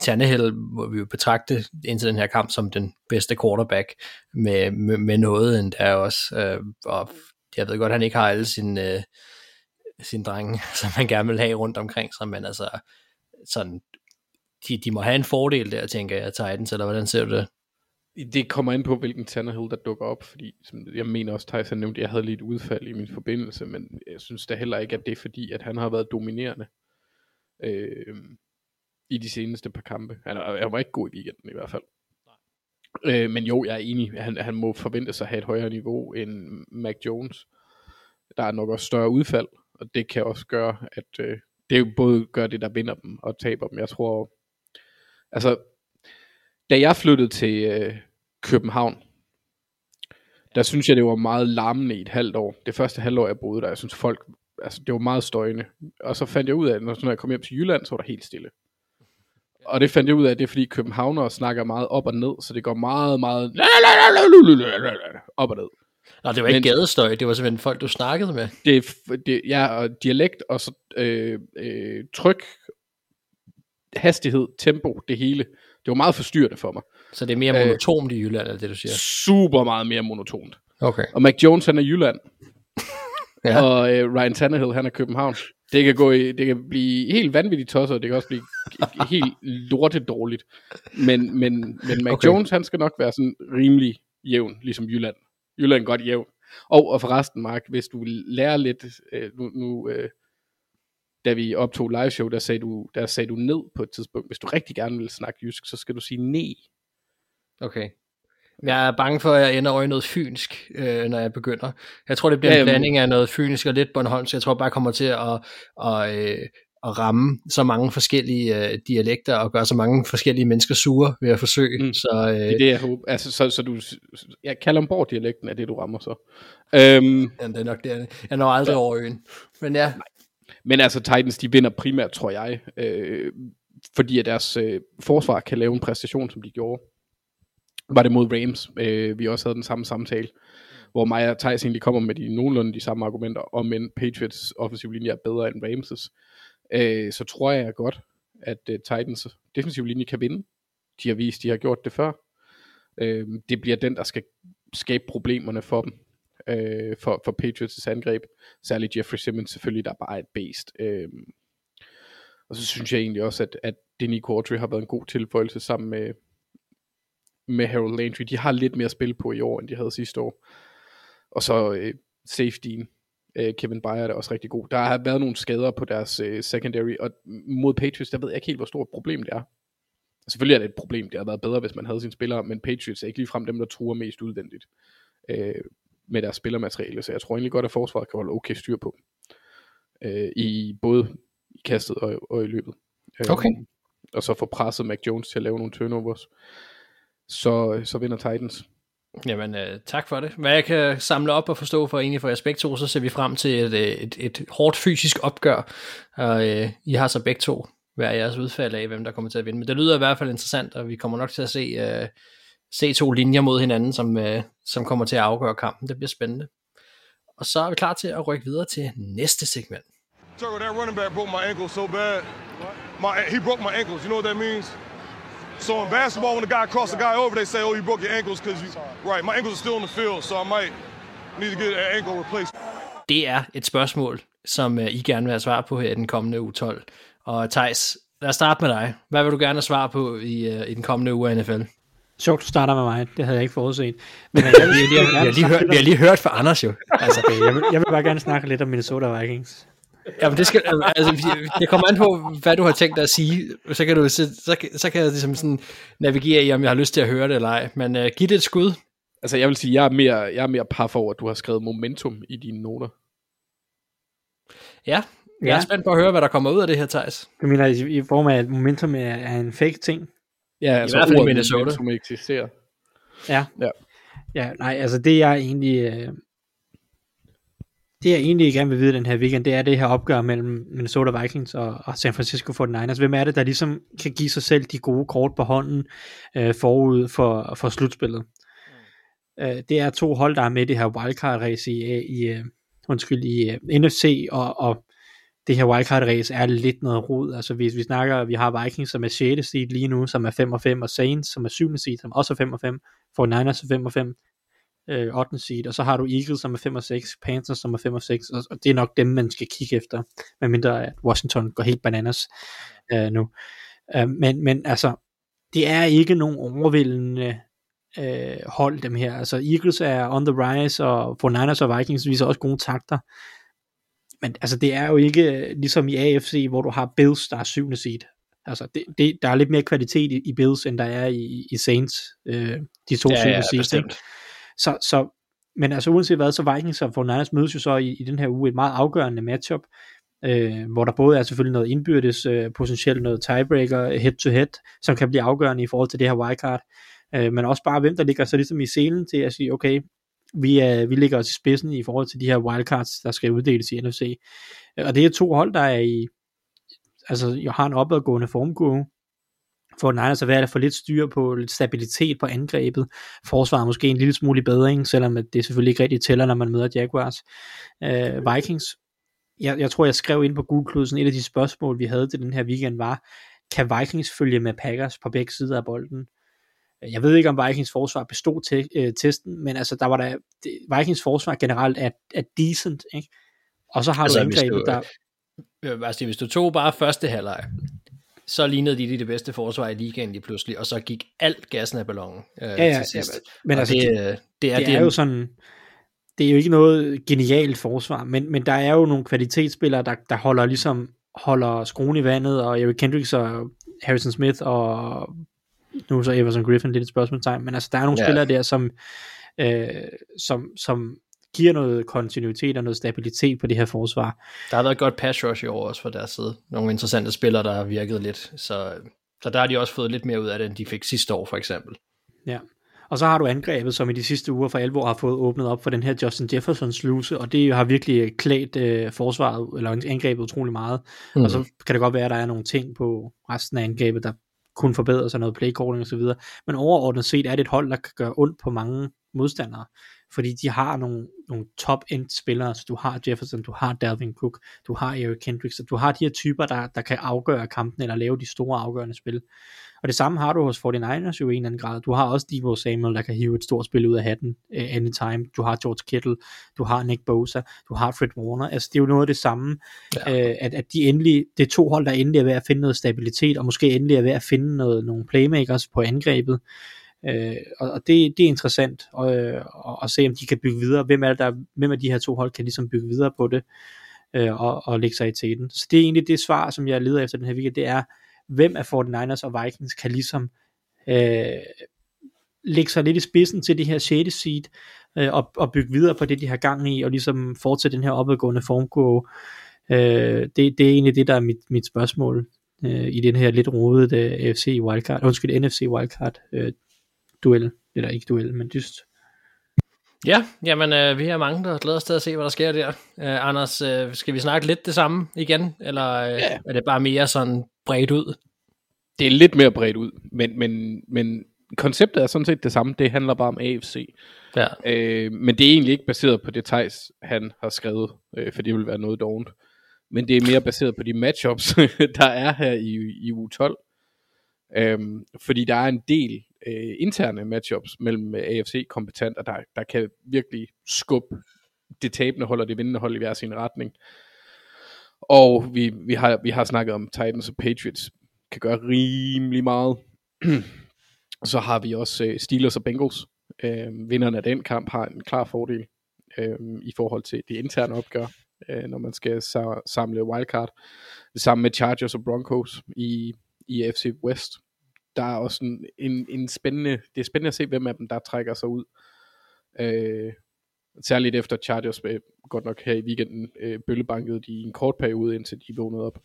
Tannehill må vi jo betragte indtil den her kamp som den bedste quarterback med, med, med noget end der også. Øh, og jeg ved godt, at han ikke har alle sine, øh, sin drenge, som man gerne vil have rundt omkring sig, men altså, sådan, de, de må have en fordel der, tænker jeg, Titans, eller hvordan ser du det? Det kommer ind på, hvilken Tannehill, der dukker op, fordi som jeg mener også, Tyson nævnte, at jeg havde lidt udfald i min forbindelse, men jeg synes da heller ikke, at det er fordi, at han har været dominerende øh, i de seneste par kampe. Han, han var ikke god i weekenden i hvert fald. Øh, men jo, jeg er enig. Han, han må forvente sig at have et højere niveau end Mac Jones. Der er nok også større udfald, og det kan også gøre, at øh, det jo både gør det, der vinder dem og taber dem. Jeg tror, altså, da jeg flyttede til øh, København, der synes jeg, det var meget larmende i et halvt år. Det første halvår, jeg boede der, jeg synes folk, altså det var meget støjende. Og så fandt jeg ud af, at når jeg kom hjem til Jylland, så var der helt stille. Og det fandt jeg ud af, at det er fordi københavnere snakker meget op og ned, så det går meget, meget op og ned. Nå, det var ikke Men- gadestøj, det var simpelthen folk, du snakkede med. Det, det ja, og dialekt og så øh, øh, tryk, hastighed, tempo, det hele. Det var meget forstyrrende for mig. Så det er mere Øh, monotont i Jylland, er det du siger? Super meget mere monotont. Okay. Og Mac Jones, han er Jylland. Ja. Og øh, Ryan Tannehill, han er København. Det kan, gå i, det kan blive helt vanvittigt tosset, og det kan også blive helt lortet dårligt. Men, men, men Mac Okay. Jones, han skal nok være sådan rimelig jævn, ligesom Jylland. Jylland er godt jævn. Og, og forresten, Mark, hvis du lærer lidt, øh, nu, nu øh, da vi optog live show, der sagde, du, der sagde du ned på et tidspunkt. Hvis du rigtig gerne vil snakke jysk, så skal du sige ne. Okay. Jeg er bange for, at jeg ender over i noget fynsk, øh, når jeg begynder. Jeg tror, det bliver en Ja, jamen- blanding af noget fynsk og lidt Bornholmsk. Jeg tror bare, jeg kommer til at, at, øh, at ramme så mange forskellige øh, dialekter og gøre så mange forskellige mennesker sure ved at forsøge. Mm. Så øh, Det er det, jeg håber. Altså, så, så du, ja, Kalundborg-dialekten er det, du rammer så. Øhm, ja, det er nok det. Jeg når aldrig Ja. over øen. Men ja, Men altså Titans, de vinder primært, tror jeg, øh, fordi at deres øh, forsvar kan lave en præstation, som de gjorde. Var det mod Rams, øh, vi også havde den samme samtale, hvor mig og Thijs egentlig kommer med de nogenlunde de samme argumenter, om en Patriots offensiv linje er bedre end Ramses. Øh, så tror jeg godt, at øh, Titans defensiv linje kan vinde. De har vist, de har gjort det før. Øh, det bliver den, der skal skabe problemerne for dem øh, for, for Patriots angreb. Særligt Jeffrey Simmons selvfølgelig, der bare er et based. Øh, og så synes jeg egentlig også, at, at Denny Quartry har været en god tilføjelse sammen med, med Harold Landry. De har lidt mere spil på i år, end de havde sidste år. Og så øh, safetyen, øh, Kevin Byard er også rigtig god. Der har været nogle skader på deres øh, secondary, og mod Patriots, der ved jeg ikke helt, hvor stort problem det er. Selvfølgelig er det et problem, det har været bedre, hvis man havde sine spillere, men Patriots er ikke ligefrem dem, der truer mest udvendigt øh, med deres spillermateriale, så jeg tror egentlig godt, at forsvaret kan holde okay styr på øh, i både i kastet og, og i løbet. Øh, Okay. Og så få presset Mac Jones til at lave nogle turnovers. Så, så vinder Titans. Jamen, øh, tak for det. Hvad jeg kan samle op og forstå for egentlig for jeres begge to, så ser vi frem til et, øh, et, et hårdt fysisk opgør. Og øh, I har så begge to hver jeres udfald af, hvem der kommer til at vinde. Men det lyder i hvert fald interessant, og vi kommer nok til at se, øh, se to linjer mod hinanden, som, øh, som kommer til at afgøre kampen. Det bliver spændende. Og så er vi klar til at rykke videre til næste segment. Turtle, that running back broke my ankle so bad. My he broke my ankles. You know what that means? So in basketball, when the guy crosses the guy over, they say, "Oh, you broke your ankles because you." Right, my ankles are still in the field, so I might need to get an ankle replaced. Det er et spørgsmål, som øh, I gerne vil have svar på her i den kommende uge 12. Og Thijs, lad os starte med dig. Hvad vil du gerne have svar på i, øh, i den kommende uge af NFL? Sjovt, du starter med mig. Det havde jeg ikke forudset. Men jeg, vil, jeg, vil Vi har gerne lige snakke hørt, vi har lige hørt fra Anders jo. Altså, jeg, vil, jeg vil bare gerne snakke lidt om Minnesota Vikings. Jamen det skal, altså, det kommer an på, hvad du har tænkt dig at sige. Så kan, du, så, så, kan- så kan jeg ligesom sådan navigere i, om jeg har lyst til at høre det eller ej. Men uh, giv det et skud. Altså jeg vil sige, jeg er mere, jeg er mere paf over, at du har skrevet momentum i dine noter. Ja, jeg er Ja. spændt på at høre, hvad der kommer ud af det her, Thijs. Du mener, i, i form af, at momentum er, er en fake ting? Ja, altså hvert fald i ordet Minnesota. momentum eksisterer. Ja. Ja. Ja, nej, altså det jeg egentlig... Øh, det jeg egentlig gerne vil vide den her weekend, det er det her opgør mellem Minnesota Vikings og, og San Francisco 49ers. Hvem er det, der ligesom kan give sig selv de gode kort på hånden øh, forud for, for slutspillet? Øh, det er to hold, der er med i det her wildcard race i, i øh, undskyld, i øh, NFC, og, og det her wildcard race er lidt noget rod. Altså hvis vi snakker, vi har Vikings, som er 6. seed lige nu, som er 5 og 5, og Saints, som er 7. seed, som også er 5 og 5, 49ers er 5 og 5. øh, 8. seed, og så har du Eagles, som er 5 og 6, Panthers, som er 5 og 6, og, og det er nok dem, man skal kigge efter, medmindre at Washington går helt bananas øh, nu. Øh, men, men altså, det er ikke nogen overvældende øh, hold, dem her. Altså, Eagles er on the rise, og for Niners og Vikings viser også gode takter. Men altså, det er jo ikke øh, ligesom i AFC, hvor du har Bills, der er syvende seed. Altså, det, det, der er lidt mere kvalitet i, i Bills, end der er i, i Saints, øh, de to Ja, ja, syvende seeds. Så, så, men altså uanset hvad, så Vikings og 49ers mødes jo så i, i den her uge et meget afgørende matchup, øh, hvor der både er selvfølgelig noget indbyrdes, øh, potentielt noget tiebreaker, head to head, som kan blive afgørende i forhold til det her wildcard, øh, men også bare hvem der ligger så ligesom i selen til at sige, okay, vi, er, vi ligger os i spidsen i forhold til de her wildcards, der skal uddeles i NFC. Og det er to hold, der er i, altså jeg har en opadgående formkurve, for Niners er ved at få lidt styr på, lidt stabilitet på angrebet. Forsvaret måske en lille smule i bedring, selvom at det selvfølgelig ikke rigtig tæller, når man møder Jaguars. Øh, Vikings, jeg, jeg tror jeg skrev ind på Google sådan et af de spørgsmål, vi havde til den her weekend var, kan Vikings følge med Packers på begge sider af bolden? Jeg ved ikke, om Vikings forsvar bestod te- øh, testen, men altså, der var der, det, Vikings forsvar generelt er, er decent, ikke? Og så har Altså, du angrebet, du- der... Øh, altså, hvis du tog bare første halvleg, så lignede de det bedste forsvar i ligaen lige pludselig, og så gik alt gassen af ballonen øh, Ja, ja, til sidst. ja, men Og altså, det, det- øh, det er, det er jo sådan, det er jo ikke noget genialt forsvar, men, men der er jo nogle kvalitetsspillere, der, der holder ligesom holder skruen i vandet, og Eric Kendricks og Harrison Smith og nu er så Everson Griffin lidt et spørgsmålstegn, men altså der er nogle ja. spillere der, som, øh, som, som giver noget kontinuitet og noget stabilitet på det her forsvar. Der har været et godt pass rush i år også fra deres side. Nogle interessante spillere, der har virket lidt. Så, så der har de også fået lidt mere ud af det, end de fik sidste år for eksempel. Ja. Og så har du angrebet, som i de sidste uger for alvor har fået åbnet op for den her Justin Jefferson sluse, og det har virkelig klædt øh, forsvaret, eller angrebet utrolig meget. Mm. Og så kan det godt være, at der er nogle ting på resten af angrebet, der kunne forbedre sig, noget playcalling og så videre. Men overordnet set er det et hold, der kan gøre ondt på mange modstandere, fordi de har nogle, nogle top-end spillere, så du har Jefferson, du har Dalvin Cook, du har Eric Kendricks, og du har de her typer, der, der kan afgøre kampen, eller lave de store afgørende spil. Og det samme har du hos 49ers jo i en eller anden grad. Du har også Debo Samuel, der kan hive et stort spil ud af hatten uh, anytime. Du har George Kittle, du har Nick Bosa, du har Fred Warner. Altså det er jo noget af det samme, ja. uh, at, at de endelig, det er to hold, der endelig er ved at finde noget stabilitet, og måske endelig er ved at finde noget, nogle playmakers på angrebet. Øh, og, og det, det er interessant at, at, at se, om de kan bygge videre. Hvem er, det, der, hvem af de her to hold kan ligesom bygge videre på det, øh, og, og lægge sig i teten. Så det er egentlig det svar, som jeg leder efter den her weekend, det er, hvem af 49ers og Vikings kan ligesom øh, lægge sig lidt i spidsen til det her 6. seed, øh, og, og bygge videre på det, de har gang i, og ligesom fortsætte den her opadgående formkurve. Øh, det, det er egentlig det, der er mit, mit spørgsmål øh, i den her lidt rodede øh, AFC wildcard, undskyld, NFC wildcard øh, duel, eller ikke duel, men just Ja, jamen øh, vi har mange, der glæder os til at se, hvad der sker der. Øh, Anders, øh, skal vi snakke lidt det samme igen, eller øh, ja. er det bare mere sådan bredt ud? Det er lidt mere bredt ud, men, men, men konceptet er sådan set det samme. Det handler bare om AFC. Ja. Øh, men det er egentlig ikke baseret på det Thijs, han har skrevet, øh, for det vil være noget dovent. Men det er mere baseret på de matchups, der er her i, i uge 12. Øhm, fordi der er en del øh, interne matchups mellem øh, AFC-kompetenter, der, der kan virkelig skubbe det tabende hold og det vindende hold i hver sin retning. Og vi, vi, har, vi har snakket om Titans og Patriots kan gøre rimelig meget. Så har vi også øh, Steelers og Bengals. Øh, vinderne af den kamp har en klar fordel øh, i forhold til det interne opgør, øh, når man skal sa- samle wildcard. Det samme med Chargers og Broncos i, i AFC West. Der er også en, en, en spændende, det er spændende at se, hvem af dem, der trækker sig ud. Øh, særligt efter Chargers godt nok her i weekenden øh, bøllebankede de i en kort periode, indtil de vågnede op.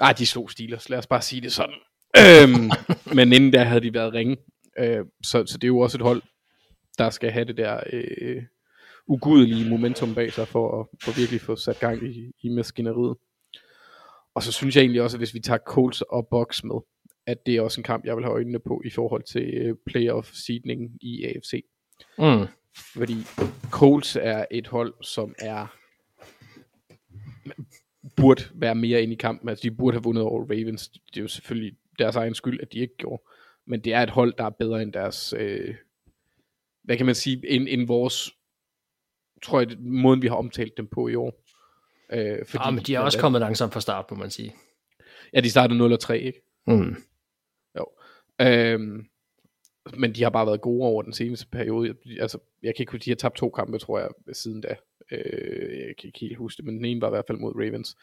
Ah, de slog Steelers, lad os bare sige det sådan. øhm, men inden der havde de været ringe. Øh, så, så det er jo også et hold, der skal have det der øh, ugudelige momentum bag sig, for at for virkelig få sat gang i, i maskineriet. Og så synes jeg egentlig også, at hvis vi tager Colts og Bucks med, at det er også en kamp, jeg vil have øjnene på i forhold til øh, playoff-seedningen i AFC. Mm. Fordi Colts er et hold, som er burde være mere inde i kampen. Altså, de burde have vundet over Ravens. Det er jo selvfølgelig deres egen skyld, at de ikke gjorde. Men det er et hold, der er bedre end deres, øh, hvad kan man sige, end, end vores, tror jeg, måden vi har omtalt dem på i år. Øh, fordi, Ja, men de er også kommet langsomt fra start, må man sige. Ja, de startede 0 og 3, ikke? Mm. Øhm, men de har bare været gode over den seneste periode. Jeg- Altså, jeg kan ikke huske, de har tabt to kampe, tror jeg, siden da. Øh, jeg kan ikke helt huske det, men den ene var i hvert fald mod Ravens.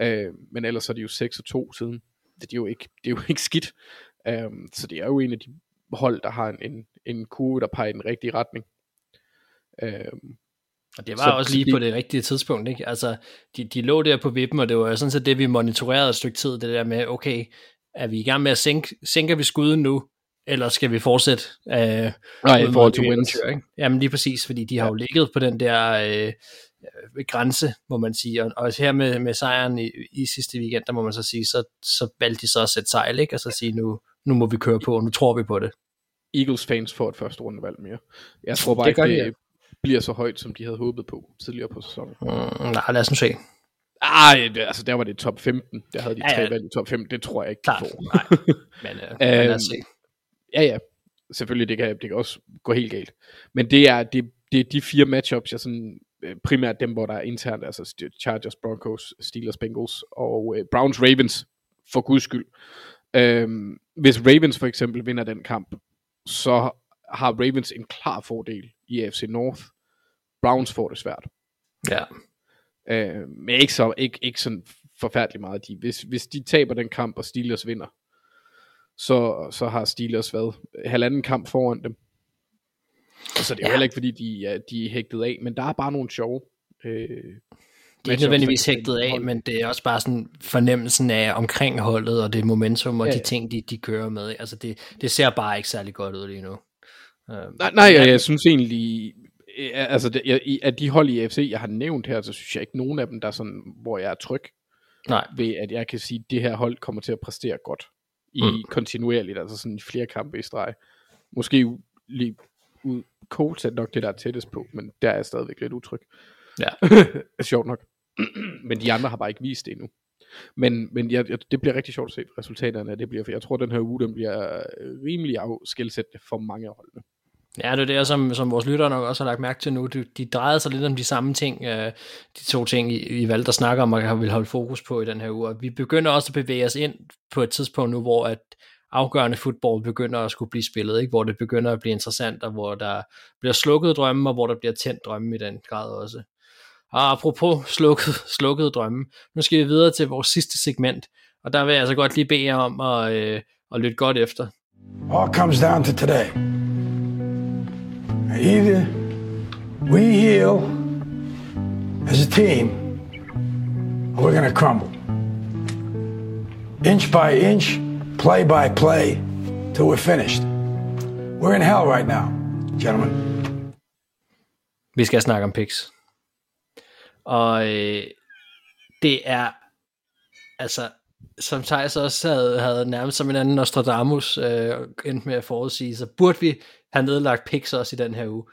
Øh, men ellers er de jo 6 og 2 siden. Det er jo ikke, det er jo ikke skidt. Øhm, så det er jo en af de hold, der har en, en, en kurve, der peger i den rigtige retning. Øhm, Og det var Så- så, også så lige på det rigtige tidspunkt, ikke? Altså, de, de lå der på vippen, og det var sådan set det, vi monitorerede et stykke tid, det der med, okay, er vi i gang med at sænke, sænker vi skuden nu, eller skal vi fortsætte? Øh, Nej, i forhold til det wins. Ikke? Jamen lige præcis, fordi de har jo ligget på den der øh, øh, grænse, må man sige, og, og her med, med sejren i, i sidste weekend, der må man så sige, så, så valgte de så at sætte sejl, ikke? og så sige, nu, nu må vi køre på, og nu tror vi på det. Eagles fans får et første rundevalg mere. Jeg tror bare Det ikke, gør de, det bliver så højt, som de havde håbet på tidligere på sæsonen. Mm, nej, lad os nu se. Ej, det, altså der var det top 15. Der havde de Ja, tre ja. valg i top 15. Det tror jeg ikke, de Klart, får. nej. Men, øh, men lad os se. Ja, ja. Selvfølgelig, det kan, det kan også gå helt galt. Men det er, det, det er de fire matchups, jeg sådan, øh, primært dem, hvor der er internt, altså Chargers, Broncos, Steelers, Bengals og øh, Browns, Ravens, for guds skyld. Øhm, hvis Ravens for eksempel vinder den kamp, så har Ravens en klar fordel i AFC North. Browns får det svært. Ja. Øh, men ikke, så, ikke, ikke sådan forfærdeligt meget. De, hvis, hvis de taber den kamp, og Steelers vinder, så, så har Steelers været halvanden kamp foran dem. Og så det er Ja. heller ikke, fordi de, er- de er hægtet af, men der er bare nogle sjove. Øh, Det er ikke nødvendigvis hægtet af, men det er også bare sådan fornemmelsen af omkring holdet, og det momentum, og Ja, de ja. ting, de, de kører med. Altså det, det ser bare ikke særlig godt ud lige nu. Øhm, Nej, nej jeg, jeg synes egentlig, øh, altså det, jeg, af de hold i AFC, jeg har nævnt her, så synes jeg ikke nogen af dem, der er sådan, hvor jeg er tryg nej, ved, at jeg kan sige, at det her hold kommer til at præstere godt i Mm. kontinuerligt, altså sådan i flere kampe i streg. Måske lige ud, Colts er nok det, der er tættest på, men der er jeg stadigvæk lidt utryg. Ja. Sjovt nok. men de andre har bare ikke vist det endnu. Men, men jeg, jeg, det bliver rigtig sjovt at se resultaterne af det bliver, for jeg tror, at den her uge, den bliver rimelig afskilsættende for mange af holdene. Ja, det er det, som, som vores lyttere nok også har lagt mærke til nu. De, de drejede sig lidt om de samme ting, øh, de to ting, I, I valgte at snakke om, og har vil holde fokus på i den her uge. Og vi begynder også at bevæge os ind på et tidspunkt nu, hvor at afgørende fodbold begynder at skulle blive spillet, ikke? hvor det begynder at blive interessant, og hvor der bliver slukket drømme, og hvor der bliver tændt drømme i den grad også. Og apropos slukket, slukket drømme, nu skal vi videre til vores sidste segment, og der vil jeg altså godt lige bede jer om at, øh, at lytte godt efter. All comes down to today. Either we heal as a team, or we're going to crumble. Inch by inch, play by play, till we're finished. We're in hell right now, gentlemen. Vi skal snakke om picks. Og øh, det er, altså, som Thijs også havde, havde nærmest som en anden Nostradamus øh, endte med at forudsige, så burde vi have nedlagt picks også i den her uge.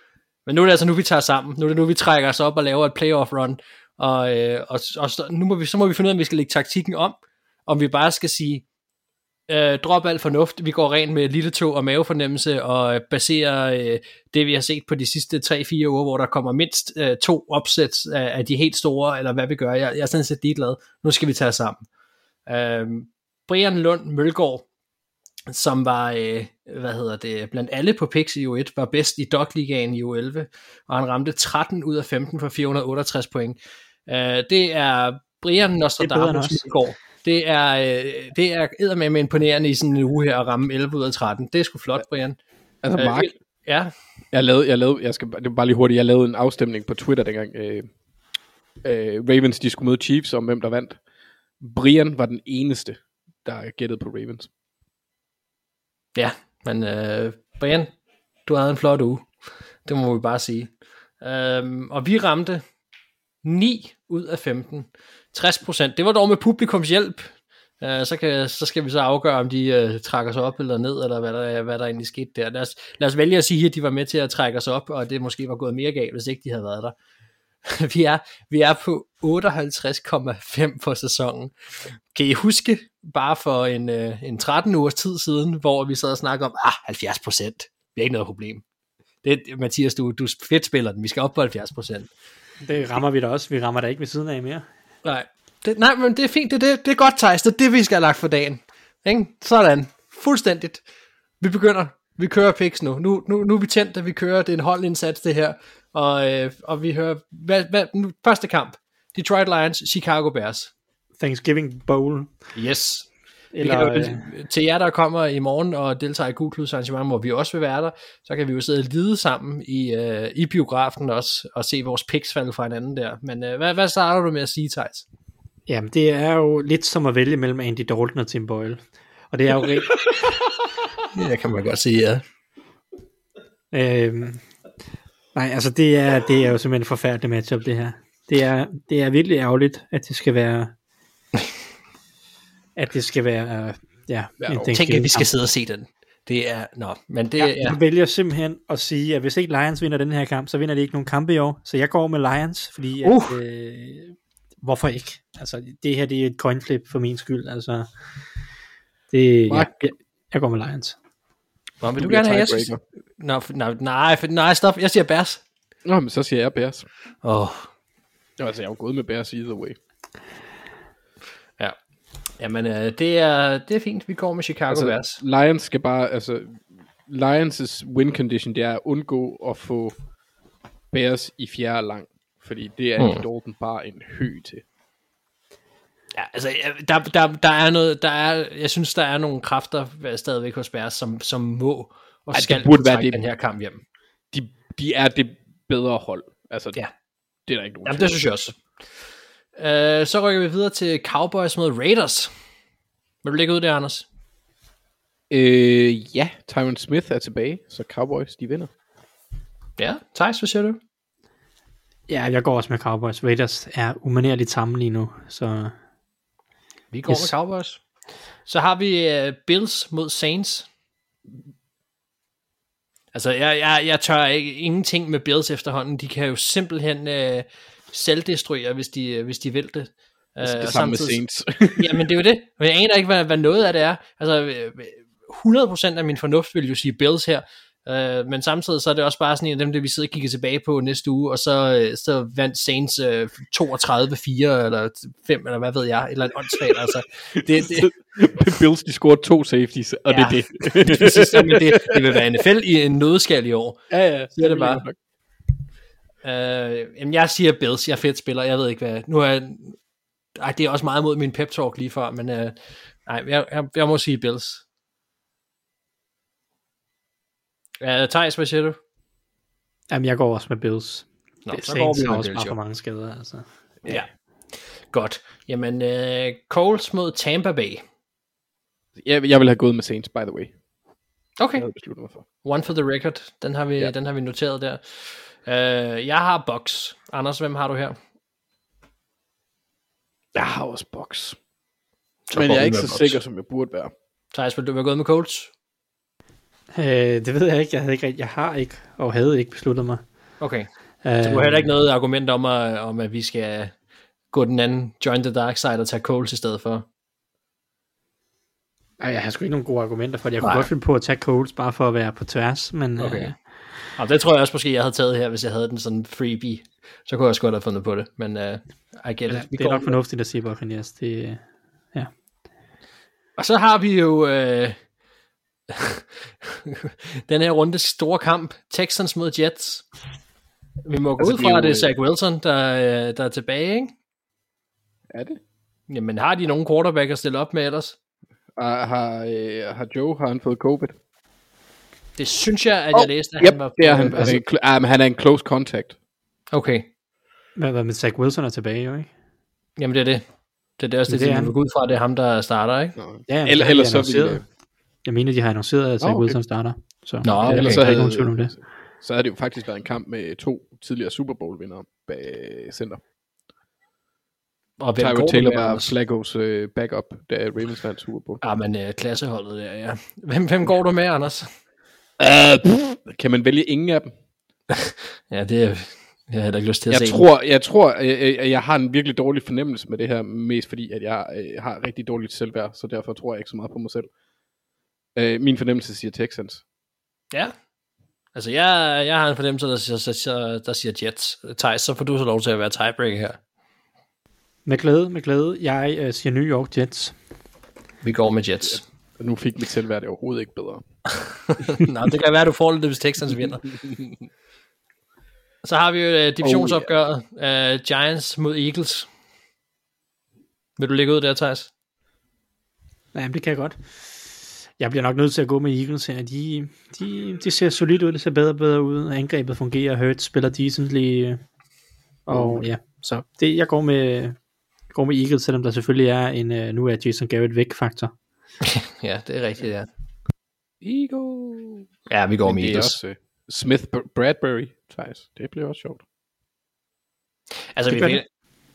Men nu er det altså nu, vi tager sammen. Nu er det nu, vi trækker os op og laver et playoff run. Og, øh, og, og så, nu må vi, så må vi finde ud af, om vi skal lægge taktikken om. Om vi bare skal sige, øh, drop alt fornuft, vi går rent med lille tog og mavefornemmelse, og øh, baserer øh, det, vi har set på de sidste 3-4 uger, hvor der kommer mindst øh, to opsæt af, af de helt store, eller hvad vi gør. Jeg, jeg er sådan set ligeglad. Nu skal vi tage os sammen. Øh, Brian Lund Mølgaard, som var, øh, hvad hedder det, blandt alle på PIX i U1, var bedst i Dog-ligaen i U11, og han ramte 13 ud af 15 for 468 point. Øh, det er Brian Nostradamus os. Mølgaard. Det er, øh, det er eddermame imponerende i sådan en uge her at ramme 11 ud af 13. Det er sgu flot, Brian. Altså Øh, Mark, Ja, Jeg lavede, jeg lavede, jeg skal det bare lige hurtigt, jeg lavede en afstemning på Twitter dengang øh, øh, Ravens de skulle møde Chiefs om hvem der vandt. Brian var den eneste, der gættede på Ravens. Ja, men øh, Brian, du havde en flot uge. Det må vi bare sige. Øhm, og vi ramte 9 ud af 15. 60 procent. Det var dog med publikums hjælp. Øh, så, kan, så skal vi så afgøre, om de øh, trækker sig op eller ned, eller hvad der, hvad der egentlig skete der. Lad os, lad os vælge at sige, at de var med til at trække os op, og det måske var gået mere galt, hvis ikke de havde været der. vi, er, vi er på 58,5 på sæsonen. Kan I huske, bare for en, øh, en 13 ugers tid siden, hvor vi sad og snakkede om, ah, 70 procent, det er ikke noget problem. Det, Mathias, du, du fedt spiller den. Vi skal op på 70 procent. Det rammer vi da også. Vi rammer da ikke ved siden af mere. Nej, det, nej, men det er fint. Det, det, det er godt, Thijs. Det er det, vi skal have lagt for dagen. Ikke? Sådan. Fuldstændigt. Vi begynder. Vi kører picks nu. Nu, nu, nu er vi tændt, at vi kører. Det er en holdindsats, det her. Og, øh, og vi hører... Hvad, hvad, nu, første kamp. Detroit Lions, Chicago Bears. Thanksgiving Bowl. Yes. Eller, Eller, kan jo, til jer, der kommer i morgen og deltager i Kuklus arrangement, hvor vi også vil være der, så kan vi jo sidde og lide sammen i, øh, i biografen også, og se vores picks falde fra hinanden der. Men øh, hvad, hvad starter du med at sige, Thijs? Jamen, det er jo lidt som at vælge mellem Andy Dalton og Tim Boyle. Og det er jo rigtig... ja, kan man godt sige, ja. Øhm, nej, altså det er, det er jo simpelthen en forfærdelig matchup, det her. Det er, det er virkelig ærgerligt, at det skal være... at det skal være... Ja, ja en Tænk, at vi skal sidde og se den. Det er... Nå, men det ja, er... Jeg vælger simpelthen at sige, at hvis ikke Lions vinder den her kamp, så vinder de ikke nogen kampe i år. Så jeg går med Lions, fordi... At, uh. øh, hvorfor ikke? Altså, det her det er et coin flip for min skyld. Altså, det, ja, jeg, jeg går med Lions. Nå, vil du, du gerne have, jeg synes... Nå, nej, nej, nej, stop. Jeg siger Bears. Nå, men så siger jeg Bears. Åh. Oh. Altså, jeg er jo gået med Bears either way. Ja. Jamen, øh, det, er, det er fint. Vi går med Chicago altså, Bears. Lions skal bare, altså, Lions' win condition, det er at undgå at få Bears i fjerde lang. Fordi det er hmm. Dalton bare en hø til. Ja, altså, der, der, der er noget, der er, jeg synes, der er nogle kræfter stadigvæk hos Bears, som, som må og ja, skal det burde være det, den her kamp hjem. De, de er det bedre hold. Altså, ja. det er der ikke nogen Jamen, det synes jeg også. Uh, så rykker vi videre til Cowboys mod Raiders. Vil du lægge ud der, Anders? Øh, ja, Tyron Smith er tilbage, så Cowboys, de vinder. Ja, Thijs, hvad siger du? Ja, jeg går også med Cowboys. Raiders er umanerligt sammen lige nu, så... Vi går yes. med Cowboys. Så har vi uh, Bills mod Saints. Altså, jeg, jeg, jeg tør ikke ingenting med Bills efterhånden. De kan jo simpelthen uh, selvdestruere, hvis de, hvis de vil det. Uh, det samme med Saints. jamen, det er jo det. Og jeg aner ikke, hvad, hvad noget af det er. Altså, 100% af min fornuft vil jo sige Bills her. Uh, men samtidig så er det også bare sådan en af dem, der vi sidder og kigger tilbage på næste uge, og så, så vandt Saints uh, 32-4 eller 5, eller hvad ved jeg, eller en åndssvagt, altså. Det, det, Bills, de scorede to safeties, og ja, det er det. det, præcis, det, det vil være NFL i en nødskal i år. Ja, ja. Så er det bare. Uh, jamen, jeg siger Bills, jeg er fedt spiller, jeg ved ikke hvad. Nu er jeg, ej, det er også meget mod min pep talk lige før, men uh, nej, jeg, jeg, jeg må sige Bills. Ja, Thijs, hvad siger du? Jamen, jeg går også med Bills. Nå, det, så går vi også bare for mange skader, altså. Ja. ja. Godt. Jamen, uh, Coles mod Tampa Bay. Jeg, jeg vil have gået med Saints, by the way. Okay. Jeg besluttet mig for. One for the record. Den har vi, ja. den har vi noteret der. Uh, jeg har Box. Anders, hvem har du her? Jeg har også Box. Så Men jeg er ikke så box. sikker, som jeg burde være. Thijs, vil du være gået med Colts? Øh, det ved jeg ikke. Jeg, havde ikke. jeg har ikke, og havde ikke besluttet mig. Okay. Øh, så du har heller ikke noget argument om, at, om, at vi skal gå den anden, join the dark side og tage Coles i stedet for? Ej, jeg har sgu ikke nogen gode argumenter for det. Jeg kunne Nej. godt finde på at tage Coles, bare for at være på tværs, men... Okay. Øh, og det tror jeg også måske, jeg havde taget her, hvis jeg havde den sådan freebie. Så kunne jeg også godt have fundet på det, men uh, I get ja, it. Vi det er nok fornuftigt at sige Buccaneers. Det, ja. Og så har vi jo uh, den her runde store kamp, Texans mod Jets. Vi må gå altså, ud fra, at det er Zach Wilson, der, der er tilbage, ikke? Er det? Jamen, har de nogen quarterback at stille op med ellers? Uh, har, uh, har Joe, har han fået covid? Det synes jeg, at jeg oh, læste, at yep, han var... det er han. Altså, um, han er en close contact. Okay. Hvad, hvad med Zach Wilson er tilbage, jo ikke? Jamen, det er det. Det er det også det, det, det vi ud fra, at det er ham, der starter, ikke? Nå. Ja, eller, ellers så vil Jeg mener, de har annonceret, at Zach okay. Wilson starter. Så Nå, okay. ellers så havde, ikke nogen om det. Så har det jo faktisk været en kamp med to tidligere Super Bowl-vindere bag center. Og hvem Tyra Taylor var Flacco's uh, backup, da Ravens vandt Super Bowl. Ja, men uh, klasseholdet der, ja. Hvem, hvem går du med, Anders? Uh, kan man vælge ingen af dem? ja, det er... Jeg har heller ikke lyst til at jeg se tror, Jeg tror, jeg, jeg har en virkelig dårlig fornemmelse med det her, mest fordi, at jeg øh, har rigtig dårligt selvværd, så derfor tror jeg ikke så meget på mig selv. Øh, min fornemmelse siger Texans. Ja. Altså, jeg, jeg har en fornemmelse, der siger, der, siger, der siger Jets. Thijs, så får du så lov til at være tiebreaker her. Med glæde, med glæde. Jeg øh, siger New York Jets. Vi går med Jets. Nu fik mit selvværd det overhovedet ikke bedre. Nej, det kan være, at du får det, hvis Texans vinder. Så har vi jo uh, divisionsopgøret. Uh, Giants mod Eagles. Vil du lægge ud der, Thijs? Ja, det kan jeg godt. Jeg bliver nok nødt til at gå med Eagles her. De, de, de ser solidt ud, det ser bedre og bedre ud. Angrebet fungerer, Hurts spiller decently. øh, Og ja, så det, jeg går med, går med Eagles, selvom der selvfølgelig er en, uh, nu er Jason Garrett væk faktor. Ja, det er rigtigt, ja. Eagle. Ja, vi går Men med det er Eagles. også uh, Smith Br- Bradbury, Thijs. Det bliver også sjovt. Altså, Det vi fik,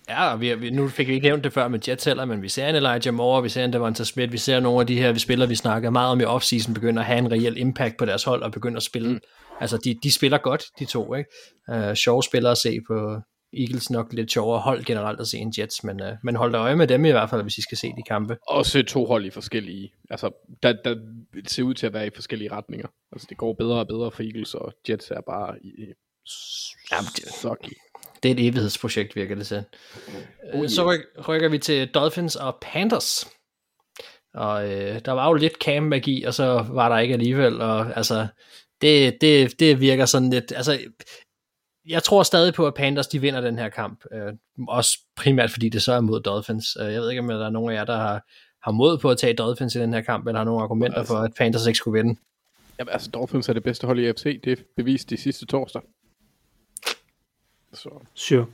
ja, og vi, vi, nu fik vi ikke nævnt det før med Jets heller, men vi ser en Elijah Moore, vi ser en Devonta Smith, vi ser nogle af de her vi spillere, vi snakker meget om i offseason, begynder at have en reel impact på deres hold, og begynder at spille. Mm. Altså, de, de spiller godt, de to, ikke? Uh, sjove spillere at se på Eagles nok lidt sjovere hold generelt at se en Jets, men, uh, men hold da øje med dem i hvert fald, hvis I skal se de kampe. Også to hold i forskellige, altså der, der ser ud til at være i forskellige retninger. Altså det går bedre og bedre for Eagles, og Jets er bare i, i Jamen, det- sucky. Det er et evighedsprojekt, virker det til. Oh, Øh, Så ryk, rykker vi til Dolphins og Panthers. Og øh, der var jo lidt cam-magi, og så var der ikke alligevel. Og altså, det, det, det virker sådan lidt... Altså, jeg tror stadig på, at Panthers de vinder den her kamp. Øh, også primært fordi det så er mod Dolphins. Øh, jeg ved ikke, om der er nogen af jer, der har, har mod på at tage Dolphins i den her kamp, eller har nogle argumenter Altså- for, at Panthers ikke skulle vinde. Jamen, altså Dolphins er det bedste hold i AFC, det er bevist de sidste torsdag. Så, Sure.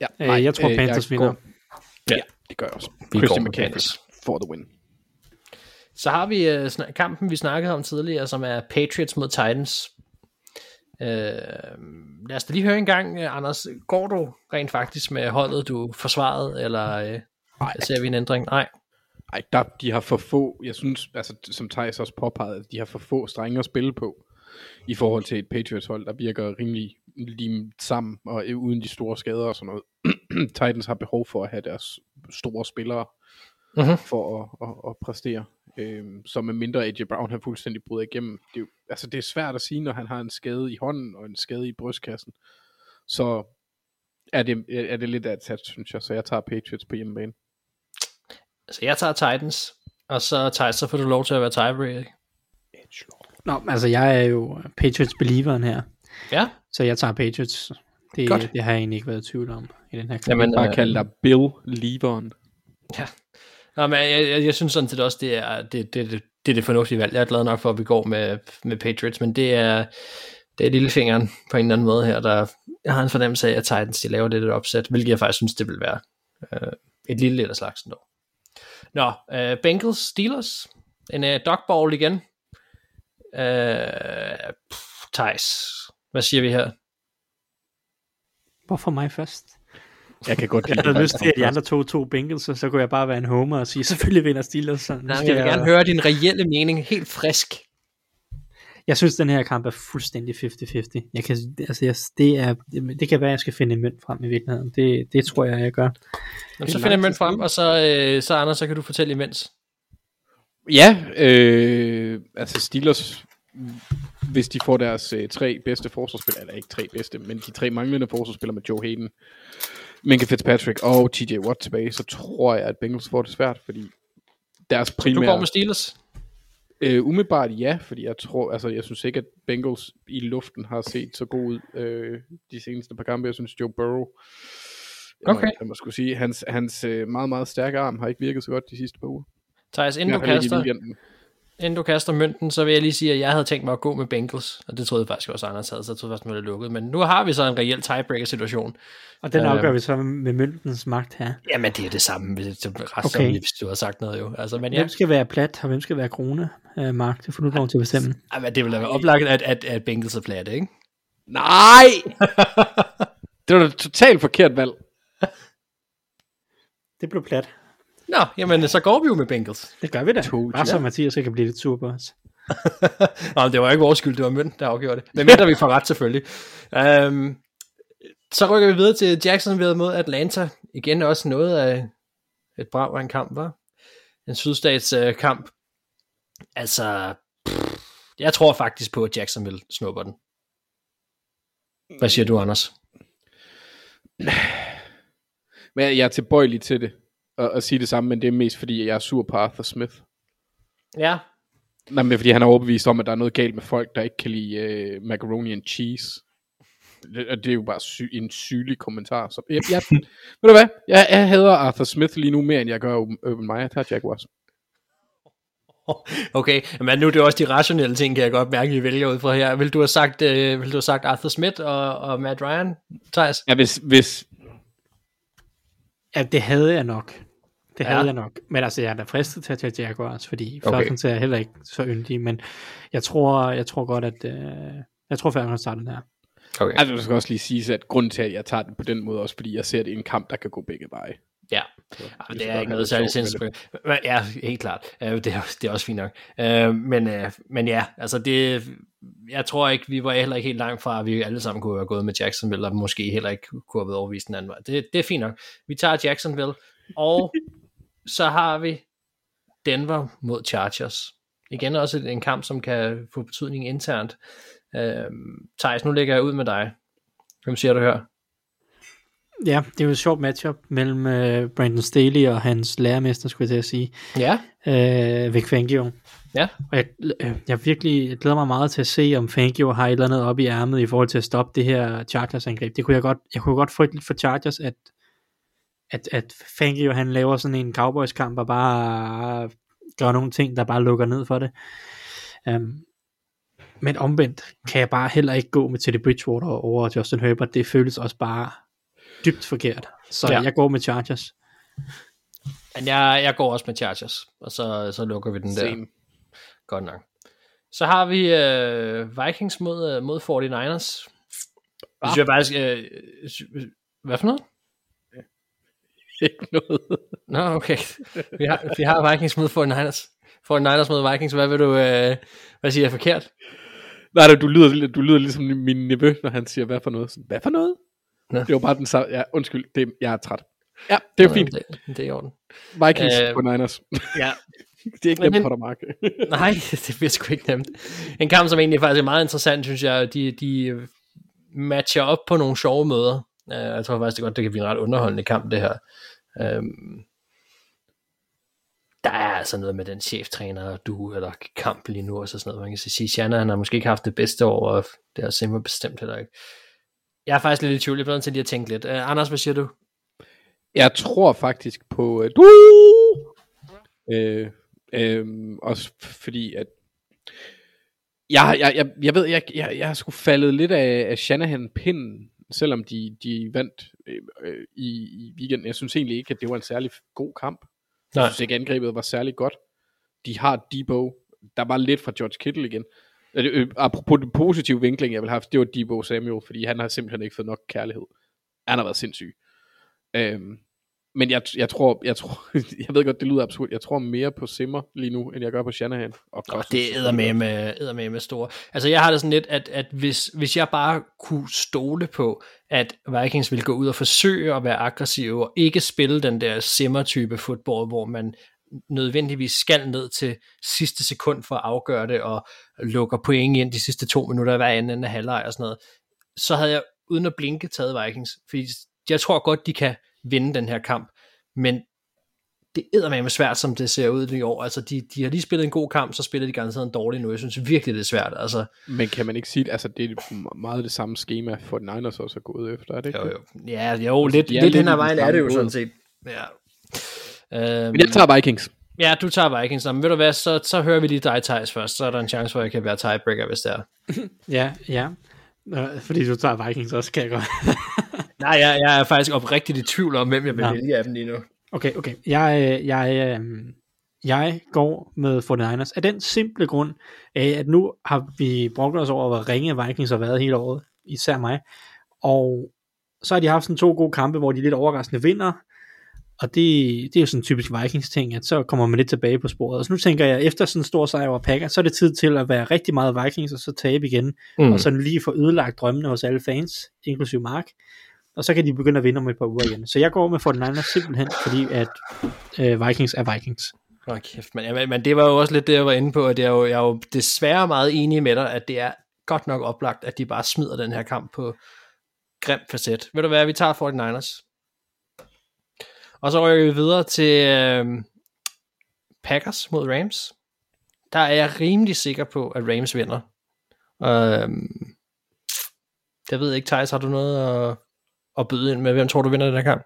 ja, Øh, jeg tror, Panthers vinder. Går, ja, det gør jeg også. Vi Christian Panthers. for the win. Så har vi øh, snak- kampen, vi snakkede om tidligere, som er Patriots mod Titans. Øh, lad os da lige høre en gang, øh, Anders. Går du rent faktisk med holdet, du forsvarede, eller øh, ser vi en ændring? Nej. Ej, der, de har for få, jeg synes, altså, som Thijs også påpegede, de har for få strenge at spille på, i forhold til et Patriots-hold, der virker rimelig limet sammen, og øh, uden de store skader og sådan noget. Titans har behov for at have deres store spillere, Mhm. for at, at, at præstere. Øhm, så med mindre AJ Brown har fuldstændig brudt igennem. Det er, jo, altså, det er svært at sige, når han har en skade i hånden, og en skade i brystkassen. Så er det, er det lidt af et sats, synes jeg, så jeg tager Patriots på hjemmebane. Så jeg tager Titans, og så Thijs, så får du lov til at være tiebreaker. Nå, altså jeg er jo Patriots believeren her, Ja, så jeg tager Patriots. Det, Godt. det har jeg egentlig ikke været i tvivl om i den her kamp. Jamen, Bare øh, kalde dig Bill Leveren. Nå, men jeg, jeg, jeg synes sådan set også, det er det, det, det, det er det fornuftige valg. Jeg er glad nok for, at vi går med, med Patriots, men det er, det er lillefingeren på en eller anden måde her, der jeg har en fornemmelse af, at Titans de laver lidt et opsæt, hvilket jeg faktisk synes, det vil være øh, et lille lidt af slagsen dog. Nå, øh, Bengals Steelers, en øh, dogball igen. Øh, pff, Thijs, hvad siger vi her? Hvorfor mig først? Jeg kan godt Jeg havde lyst til, at de andre to to Bengals, så, så kunne jeg bare være en homer og sige, selvfølgelig vinder Steelers. Så nu Nej, skal jeg vil gerne høre din reelle mening, helt frisk. Jeg synes, den her kamp er fuldstændig 50-50. Jeg kan, altså, jeg, det, er, det kan være, at jeg skal finde en mønt frem i virkeligheden. Det, det tror jeg, jeg gør. Jamen, så finder jeg mønt frem, og så, øh, så Anders, så kan du fortælle imens. Ja, øh, altså Steelers, hvis de får deres øh, tre bedste forsvarsspillere, eller ikke tre bedste, men de tre manglende forsvarsspillere med Joe Hayden, Minka Fitzpatrick og TJ Watt tilbage, så tror jeg, at Bengals får det svært, fordi deres Du går primære... med Steelers. Øh, umiddelbart ja, fordi jeg tror, altså jeg synes ikke, at Bengals i luften har set så god ud øh, de seneste par kampe. Jeg synes, Joe Burrow, jeg må- Okay. jeg må skulle sige, hans, hans øh, meget, meget stærke arm har ikke virket så godt de sidste par uger. Thijs, inden du, kaster. Inden du kaster mønten, så vil jeg lige sige, at jeg havde tænkt mig at gå med Bengals, og det troede jeg faktisk også, Anders havde, så jeg troede faktisk, det var lukket. Men nu har vi så en reel tiebreaker-situation. Og den Øh. afgør vi så med møntens magt her. Jamen, det er det samme, hvis, det er ret Okay. hvis du har sagt noget jo. Altså, men ja, Hvem skal være plat, og hvem skal være krone, uh, Mark? Det får du lov til at bestemme. Ej, men det vil da være oplagt, at, at, at Bengals er platte, ikke? Nej! det var da et totalt forkert valg. Det blev plat. Nå, jamen, så går vi jo med Bengals. Det gør vi da. Told Bare så Mathias ikke kan blive lidt sur på os. Nå, det var ikke vores skyld, det var mønt, der afgjorde det. Men mindre vi får ret, selvfølgelig. Um, så rykker vi videre til Jacksonville mod Atlanta. Igen også noget af et brag af en kamp, var. En sydstats uh, kamp. Altså, pff, Jeg tror faktisk på, at Jacksonville snupper den. Hvad siger du, Anders? Men jeg jeg er tilbøjelig til det, at, at sige det samme, men det er mest fordi, jeg er sur på Arthur Smith. Ja, Nej, men fordi han er overbevist om, at der er noget galt med folk, der ikke kan lide uh, macaroni and cheese. Det, og det er jo bare sy- en sygelig kommentar. Så jeg, jeg, ved du hvad? Jeg, jeg hader Arthur Smith lige nu mere, end jeg gør Urban Meyer. Der er Jaguars. okay. Men nu er det jo også de rationelle ting, kan jeg godt mærke, vi vælger ud fra her. Vil du have sagt, øh, vil du have sagt Arthur Smith og, og Matt Ryan, Thijs? Ja, hvis, hvis, Ja, det havde jeg nok. Det havde Ja. jeg nok. Men altså, jeg er da fristet til at tage Jaguars, fordi Okay. okay. Falcons er heller ikke så yndige, men jeg tror, jeg tror godt, at øh, jeg tror Falcons starter den her. Okay. altså, det skal også lige sige, at grunden til, at jeg tager den på den måde, også fordi jeg ser, at det er en kamp, der kan gå begge veje. Ja, Så, Jamen, det er ikke noget særligt sindssygt. Ja, helt klart. Det er, det er også fint nok. Øh, Men, øh, men ja, altså det, jeg tror ikke, vi var heller ikke helt langt fra, at vi alle sammen kunne have gået med Jacksonville, og måske heller ikke kunne have været overvist den anden vej. Det, det er fint nok. Vi tager Jacksonville, og så har vi Denver mod Chargers. Igen også en kamp, som kan få betydning internt. Øh, Thijs, nu lægger jeg ud med dig. Hvem siger du her? Ja, det er jo et sjovt matchup mellem øh, Brandon Staley og hans lærermester, skulle jeg til at sige, Ja, øh, Vic Fangio. ja. Og jeg, øh, jeg virkelig jeg glæder mig meget til at se, om Fangio har et eller andet op i ærmet i forhold til at stoppe det her Chargers-angreb. Det kunne jeg godt, jeg kunne godt frygte lidt for Chargers, at, at, at Fangio han laver sådan en Cowboys-kamp og bare gør nogle ting, der bare lukker ned for det. Um, men omvendt kan jeg bare heller ikke gå med Teddy Bridgewater over Justin Herbert. Det føles også bare dybt forkert. Så Ja. jeg går med Chargers. Men jeg, jeg går også med Chargers, og så, så lukker vi den der. Same. Godt nok. Så har vi øh, Vikings mod, øh, mod 49ers. Det synes jeg faktisk... Øh, sy- hvad for noget? Ikke noget. Nå, okay. Vi har, vi har Vikings mod 49ers. 49ers mod Vikings. Hvad vil du... Øh, hvad siger jeg forkert? Nej, du lyder, du lyder ligesom min nevø, når han siger, hvad for noget? Sådan, hvad for noget? Nå. Det var bare den samme. Ja, undskyld, det, jeg er træt. Ja, det er jo fint. Det, det er i orden. Vikings Øh, på Niners. Ja. det er ikke nemt for dig, Mark. Nej, det bliver sgu ikke nemt. En kamp, som egentlig faktisk er meget interessant, synes jeg. De, de matcher op på nogle sjove møder. Uh, jeg tror faktisk det godt, det kan blive en ret underholdende kamp, det her. Um, der er altså noget med den cheftræner, du eller kamp lige nu, og så sådan noget. Man kan sige, Shanna, han har måske ikke haft det bedste år, og det har Simmer bestemt heller ikke. Jeg er faktisk lidt i tvivl, jeg bliver nødt til lige at tænke lidt. Uh, Anders, hvad siger du? Jeg tror faktisk på... Uh, du! Øh, øh, også fordi, at... Jeg, jeg, jeg, jeg ved, jeg, jeg, jeg har sgu faldet lidt af, af Shanahan pinden, selvom de, de vandt øh, øh, i, i weekenden. Jeg synes egentlig ikke, at det var en særlig god kamp. Jeg Nej. synes ikke, angrebet var særlig godt. De har Debo. Der var lidt fra George Kittle igen. Øh, øh, apropos den positive vinkling, jeg vil have, det var Debo Samuel, fordi han har simpelthen ikke fået nok kærlighed. Han har været sindssyg. Øhm, men jeg, jeg tror, jeg tror, jeg ved godt, det lyder absurd, jeg tror mere på Simmer lige nu, end jeg gør på Shanahan. Og Nå, det er med med, med med store. Altså jeg har det sådan lidt, at, at hvis, hvis jeg bare kunne stole på, at Vikings ville gå ud og forsøge at være aggressive, og ikke spille den der simmer-type fodbold, hvor man nødvendigvis skal ned til sidste sekund for at afgøre det, og lukker point ind de sidste to minutter af hver anden af halvleg og sådan noget, så havde jeg uden at blinke taget Vikings, fordi jeg tror godt, de kan vinde den her kamp, men det er med svært, som det ser ud i år. Altså, de, de har lige spillet en god kamp, så spiller de garanteret en dårlig nu. Jeg synes virkelig, det er svært. Altså, Men kan man ikke sige, altså det er meget det samme schema for Niners også er gået efter, er det ikke? jo, jo. Ja, jo, lidt, er lidt lidt hen ad vejen er det jo sådan set. Ja. Øhm, Men jeg tager Vikings. Ja, du tager Vikings. Nå, Men ved du hvad, så, så hører vi lige dig, Thijs, først. Så er der en chance for, at jeg kan være tiebreaker, hvis det er. Ja, ja. Øh, fordi du tager Vikings også, kan jeg godt. Nej, jeg, jeg er faktisk oprigtigt i tvivl om, hvem jeg vil vælge af dem lige nu. Okay, okay. Jeg, øh, jeg, øh, jeg går med 49ers af den simple grund, af, at nu har vi brugt os over, hvor ringe Vikings har været hele året, især mig. Og så har de haft sådan to gode kampe, hvor de lidt overraskende vinder, og det, det er jo sådan en typisk Vikings ting, at så kommer man lidt tilbage på sporet. Og så nu tænker jeg, efter sådan en stor sejr over Packers, så er det tid til at være rigtig meget Vikings, og så tabe igen, Mm. og så lige få ødelagt drømmene hos alle fans, inklusive Mark. Og så kan de begynde at vinde om et par uger igen. Så jeg går med 49ers simpelthen, fordi at øh, Vikings er Vikings. Nå kæft, men, men, men det var jo også lidt det, jeg var inde på, at jeg er, jo, jeg er jo desværre meget enig med dig, at det er godt nok oplagt, at de bare smider den her kamp på grim facet. Ved du hvad, vi tager 49ers. Og så rykker vi videre til øh, Packers mod Rams. Der er jeg rimelig sikker på, at Rams vinder. Øh, jeg ved ikke, Thijs, har du noget at, at byde ind med? Hvem tror du vinder den her kamp?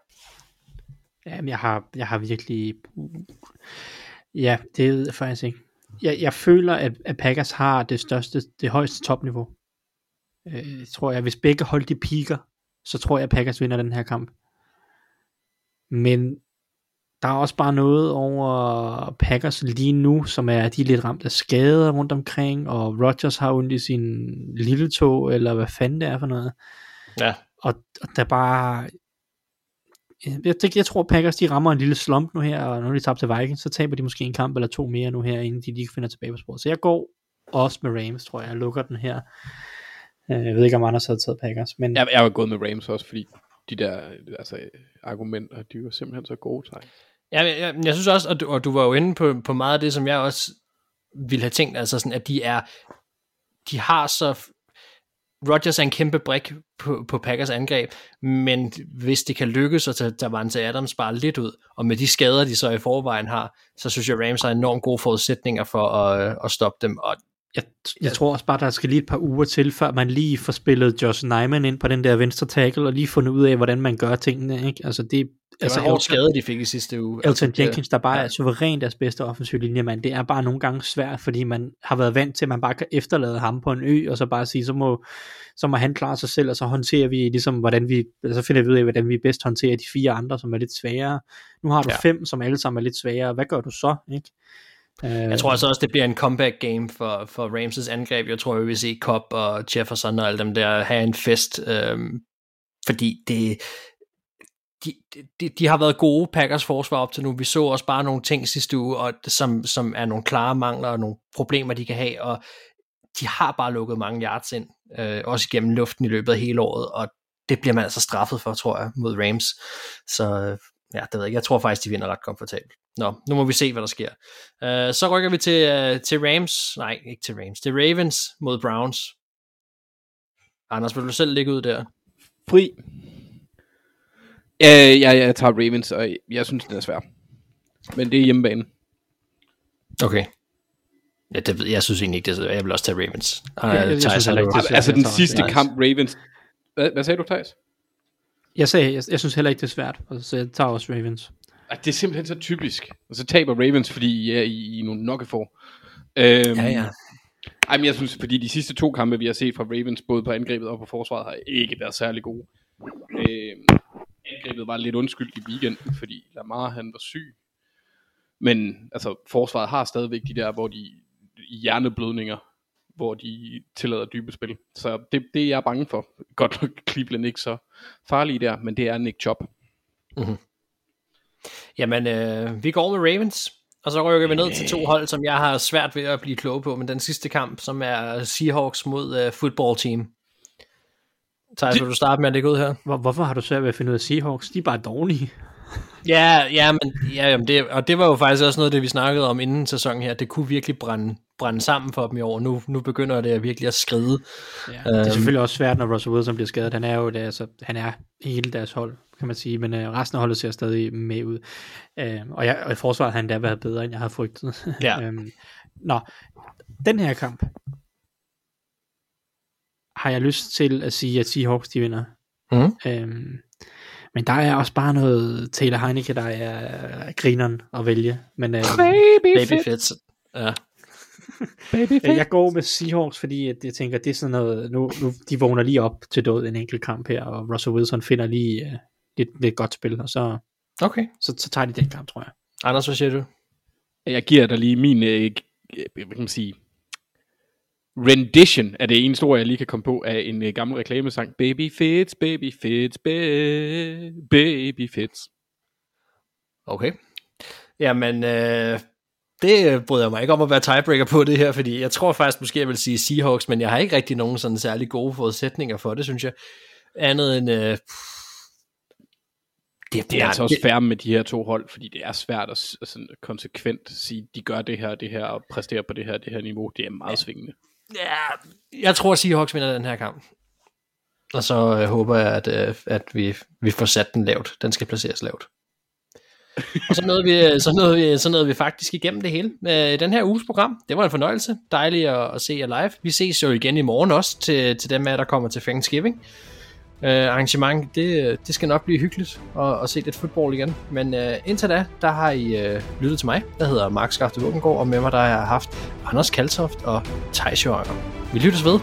Jamen, jeg har, jeg har virkelig... Ja, det ved jeg faktisk ikke. Jeg, jeg føler, at, at Packers har det største, det højeste topniveau. Øh, tror jeg, hvis begge hold de piker, så tror jeg, at Packers vinder den her kamp. Men der er også bare noget over Packers lige nu, som er, de er lidt ramt af skader rundt omkring, og Rodgers har ondt i sin lille tog, eller hvad fanden det er for noget. Ja. Og, og der er bare, jeg, jeg, jeg tror Packers de rammer en lille slump nu her, og når de taber til Vikings, så taber de måske en kamp eller to mere nu her, inden de lige finder tilbage på sporet. Så jeg går også med Rams, tror jeg. Jeg lukker den her. Øh, Jeg ved ikke, om Anders havde taget Packers. Men Jeg, jeg var gået med Rams også, fordi de der altså, argumenter, de var simpelthen så gode til. Ja, jeg, jeg, jeg synes også, og du, og du var jo inde på, på meget af det, som jeg også ville have tænkt, altså sådan, at de er, de har så, Rodgers er en kæmpe brik på, på Packers angreb, men hvis det kan lykkes at tage Davante Adams bare lidt ud, og med de skader, de så i forvejen har, så synes jeg, Rams har enormt gode forudsætninger for at, at stoppe dem, og jeg, jeg tror også bare, der skal lige et par uger til, før man lige får spillet Josh Nyman ind på den der venstre tackle, og lige fundet ud af, hvordan man gør tingene. Ikke? Altså det, det altså var en hård skade, de fik i sidste uge. Elton altså, Jenkins, der bare ja. er suverænt deres bedste offensiv linjemand, det er bare nogle gange svært, fordi man har været vant til, at man bare kan efterlade ham på en ø, og så bare sige, så må, så må han klare sig selv, og så håndterer vi ligesom, hvordan vi, så finder vi ud af, hvordan vi bedst håndterer de fire andre, som er lidt sværere. Nu har du ja. fem, som alle sammen er lidt sværere. Hvad gør du så? Ikke? Øh. Jeg tror altså også, det bliver en comeback game for, for Ramses angreb. Jeg tror, vi vil se Cobb og Jefferson og alle dem der have en fest, øh, fordi det, de, de, de har været gode Packers forsvar op til nu. Vi så også bare nogle ting sidste uge, og, som, som er nogle klare mangler og nogle problemer, de kan have, og de har bare lukket mange yards ind, øh, også igennem luften i løbet af hele året, og det bliver man altså straffet for, tror jeg, mod Rams. Så øh, ja, det ved jeg ikke. Jeg tror faktisk, de vinder ret komfortabelt. Nå, nu må vi se, hvad der sker. Uh, så rykker vi til, uh, til Rams, nej, ikke til Rams, til Ravens mod Browns. Anders, vil du selv ligge ud der? Fri. Ja, jeg, jeg tager Ravens, og jeg synes, det er svært. Men det er hjemmebane. Okay. Ja, det ved jeg synes egentlig ikke, det er Jeg vil også tage Ravens. Ja, jeg, jeg synes heller ikke, det er svært. Altså den sidste Ravens. kamp, Ravens... Hvad, hvad sagde du, Thijs? Jeg sagde, jeg, jeg synes heller ikke, det er svært, så jeg tager også Ravens. At det er simpelthen så typisk. Og så taber Ravens, fordi I er i, i nogle nokkefor. Øhm, Ja, ja. Ej, men jeg synes, fordi de sidste to kampe, vi har set fra Ravens, både på angrebet og på forsvaret, har ikke været særlig gode. Øhm, angrebet var lidt undskyldt i weekenden, fordi Lamar han var syg. Men altså, forsvaret har stadigvæk de der, hvor de hjerneblødninger, hvor de tillader dybe spil. Så det, det er jeg bange for. Godt nok Cleveland ikke så farlige der, men det er Nick Chubb. Jamen, øh, vi går med Ravens, og så rykker vi ned til to hold, som jeg har svært ved at blive klog på, men den sidste kamp, som er Seahawks mod øh, football team. Thijs, vil du starte med at lægge ud her? Hvor, hvorfor har du svært ved at finde ud af Seahawks? De er bare dårlige. Ja, ja, men, ja jamen det, og det var jo faktisk også noget det, vi snakkede om inden sæsonen her. Det kunne virkelig brænde, brænde sammen for dem i år. Nu, nu begynder det virkelig at skride. Ja, det er Øhm. selvfølgelig også svært, når Russell Wilson bliver skadet. Han er jo det, altså, han er hele deres hold, kan man sige, men øh, resten af holdet ser stadig med ud. Øh, og, jeg, og i forsvaret har han da været bedre, end jeg havde frygtet. Ja. øhm, nå, den her kamp har jeg lyst til at sige, at Seahawks de vinder. Mhm. Øhm, men der er også bare noget Taylor Heineke, der er grineren at vælge. Men øh, Baby Fits. Ja. Baby Øh, Jeg går med Seahawks, fordi at jeg tænker, det er sådan noget, nu, nu de vågner lige op til død en enkelt kamp her, og Russell Wilson finder lige uh, lidt, lidt godt spil, og så, Okay. så, så tager de den kamp, tror jeg. Anders, hvad siger du? Jeg giver dig lige min, øh, g- hvad kan man sige, rendition af det ene ord, jeg lige kan komme på, af en øh, gammel reklamesang. Baby Fits, Baby Fits, ba- Baby Fits. Okay. Jamen, øh, det øh, bryder jeg mig ikke om at være tiebreaker på det her, fordi jeg tror faktisk måske, jeg vil sige Seahawks, men jeg har ikke rigtig nogen sådan særlig gode forudsætninger for det, synes jeg. Andet end, øh, det, Det er altså også fair med de her to hold, fordi det er svært at sådan konsekvent sige, de gør det her, det her, og præsterer på det her, det her niveau. Det er meget svingende. Ja, jeg tror, at Seahawks vinder den her kamp. Og så øh, håber jeg, at, øh, at vi, vi får sat den lavt. Den skal placeres lavt. og så nåede, vi, så, nåede vi, så nåede vi faktisk igennem det hele. Øh, den her uges program, det var en fornøjelse. Dejligt at, at se jer live. Vi ses jo igen i morgen også til, til dem af jer, der kommer til Thanksgiving. Øh, arrangement, det, det skal nok blive hyggeligt at, at se lidt fodbold igen. Men øh, indtil da, der har I øh, lyttet til mig, Jeg hedder Mark Skafte Våbengård, og med mig der har jeg haft Anders Kaltoft og Thijs Jørgen. Vi lyttes ved.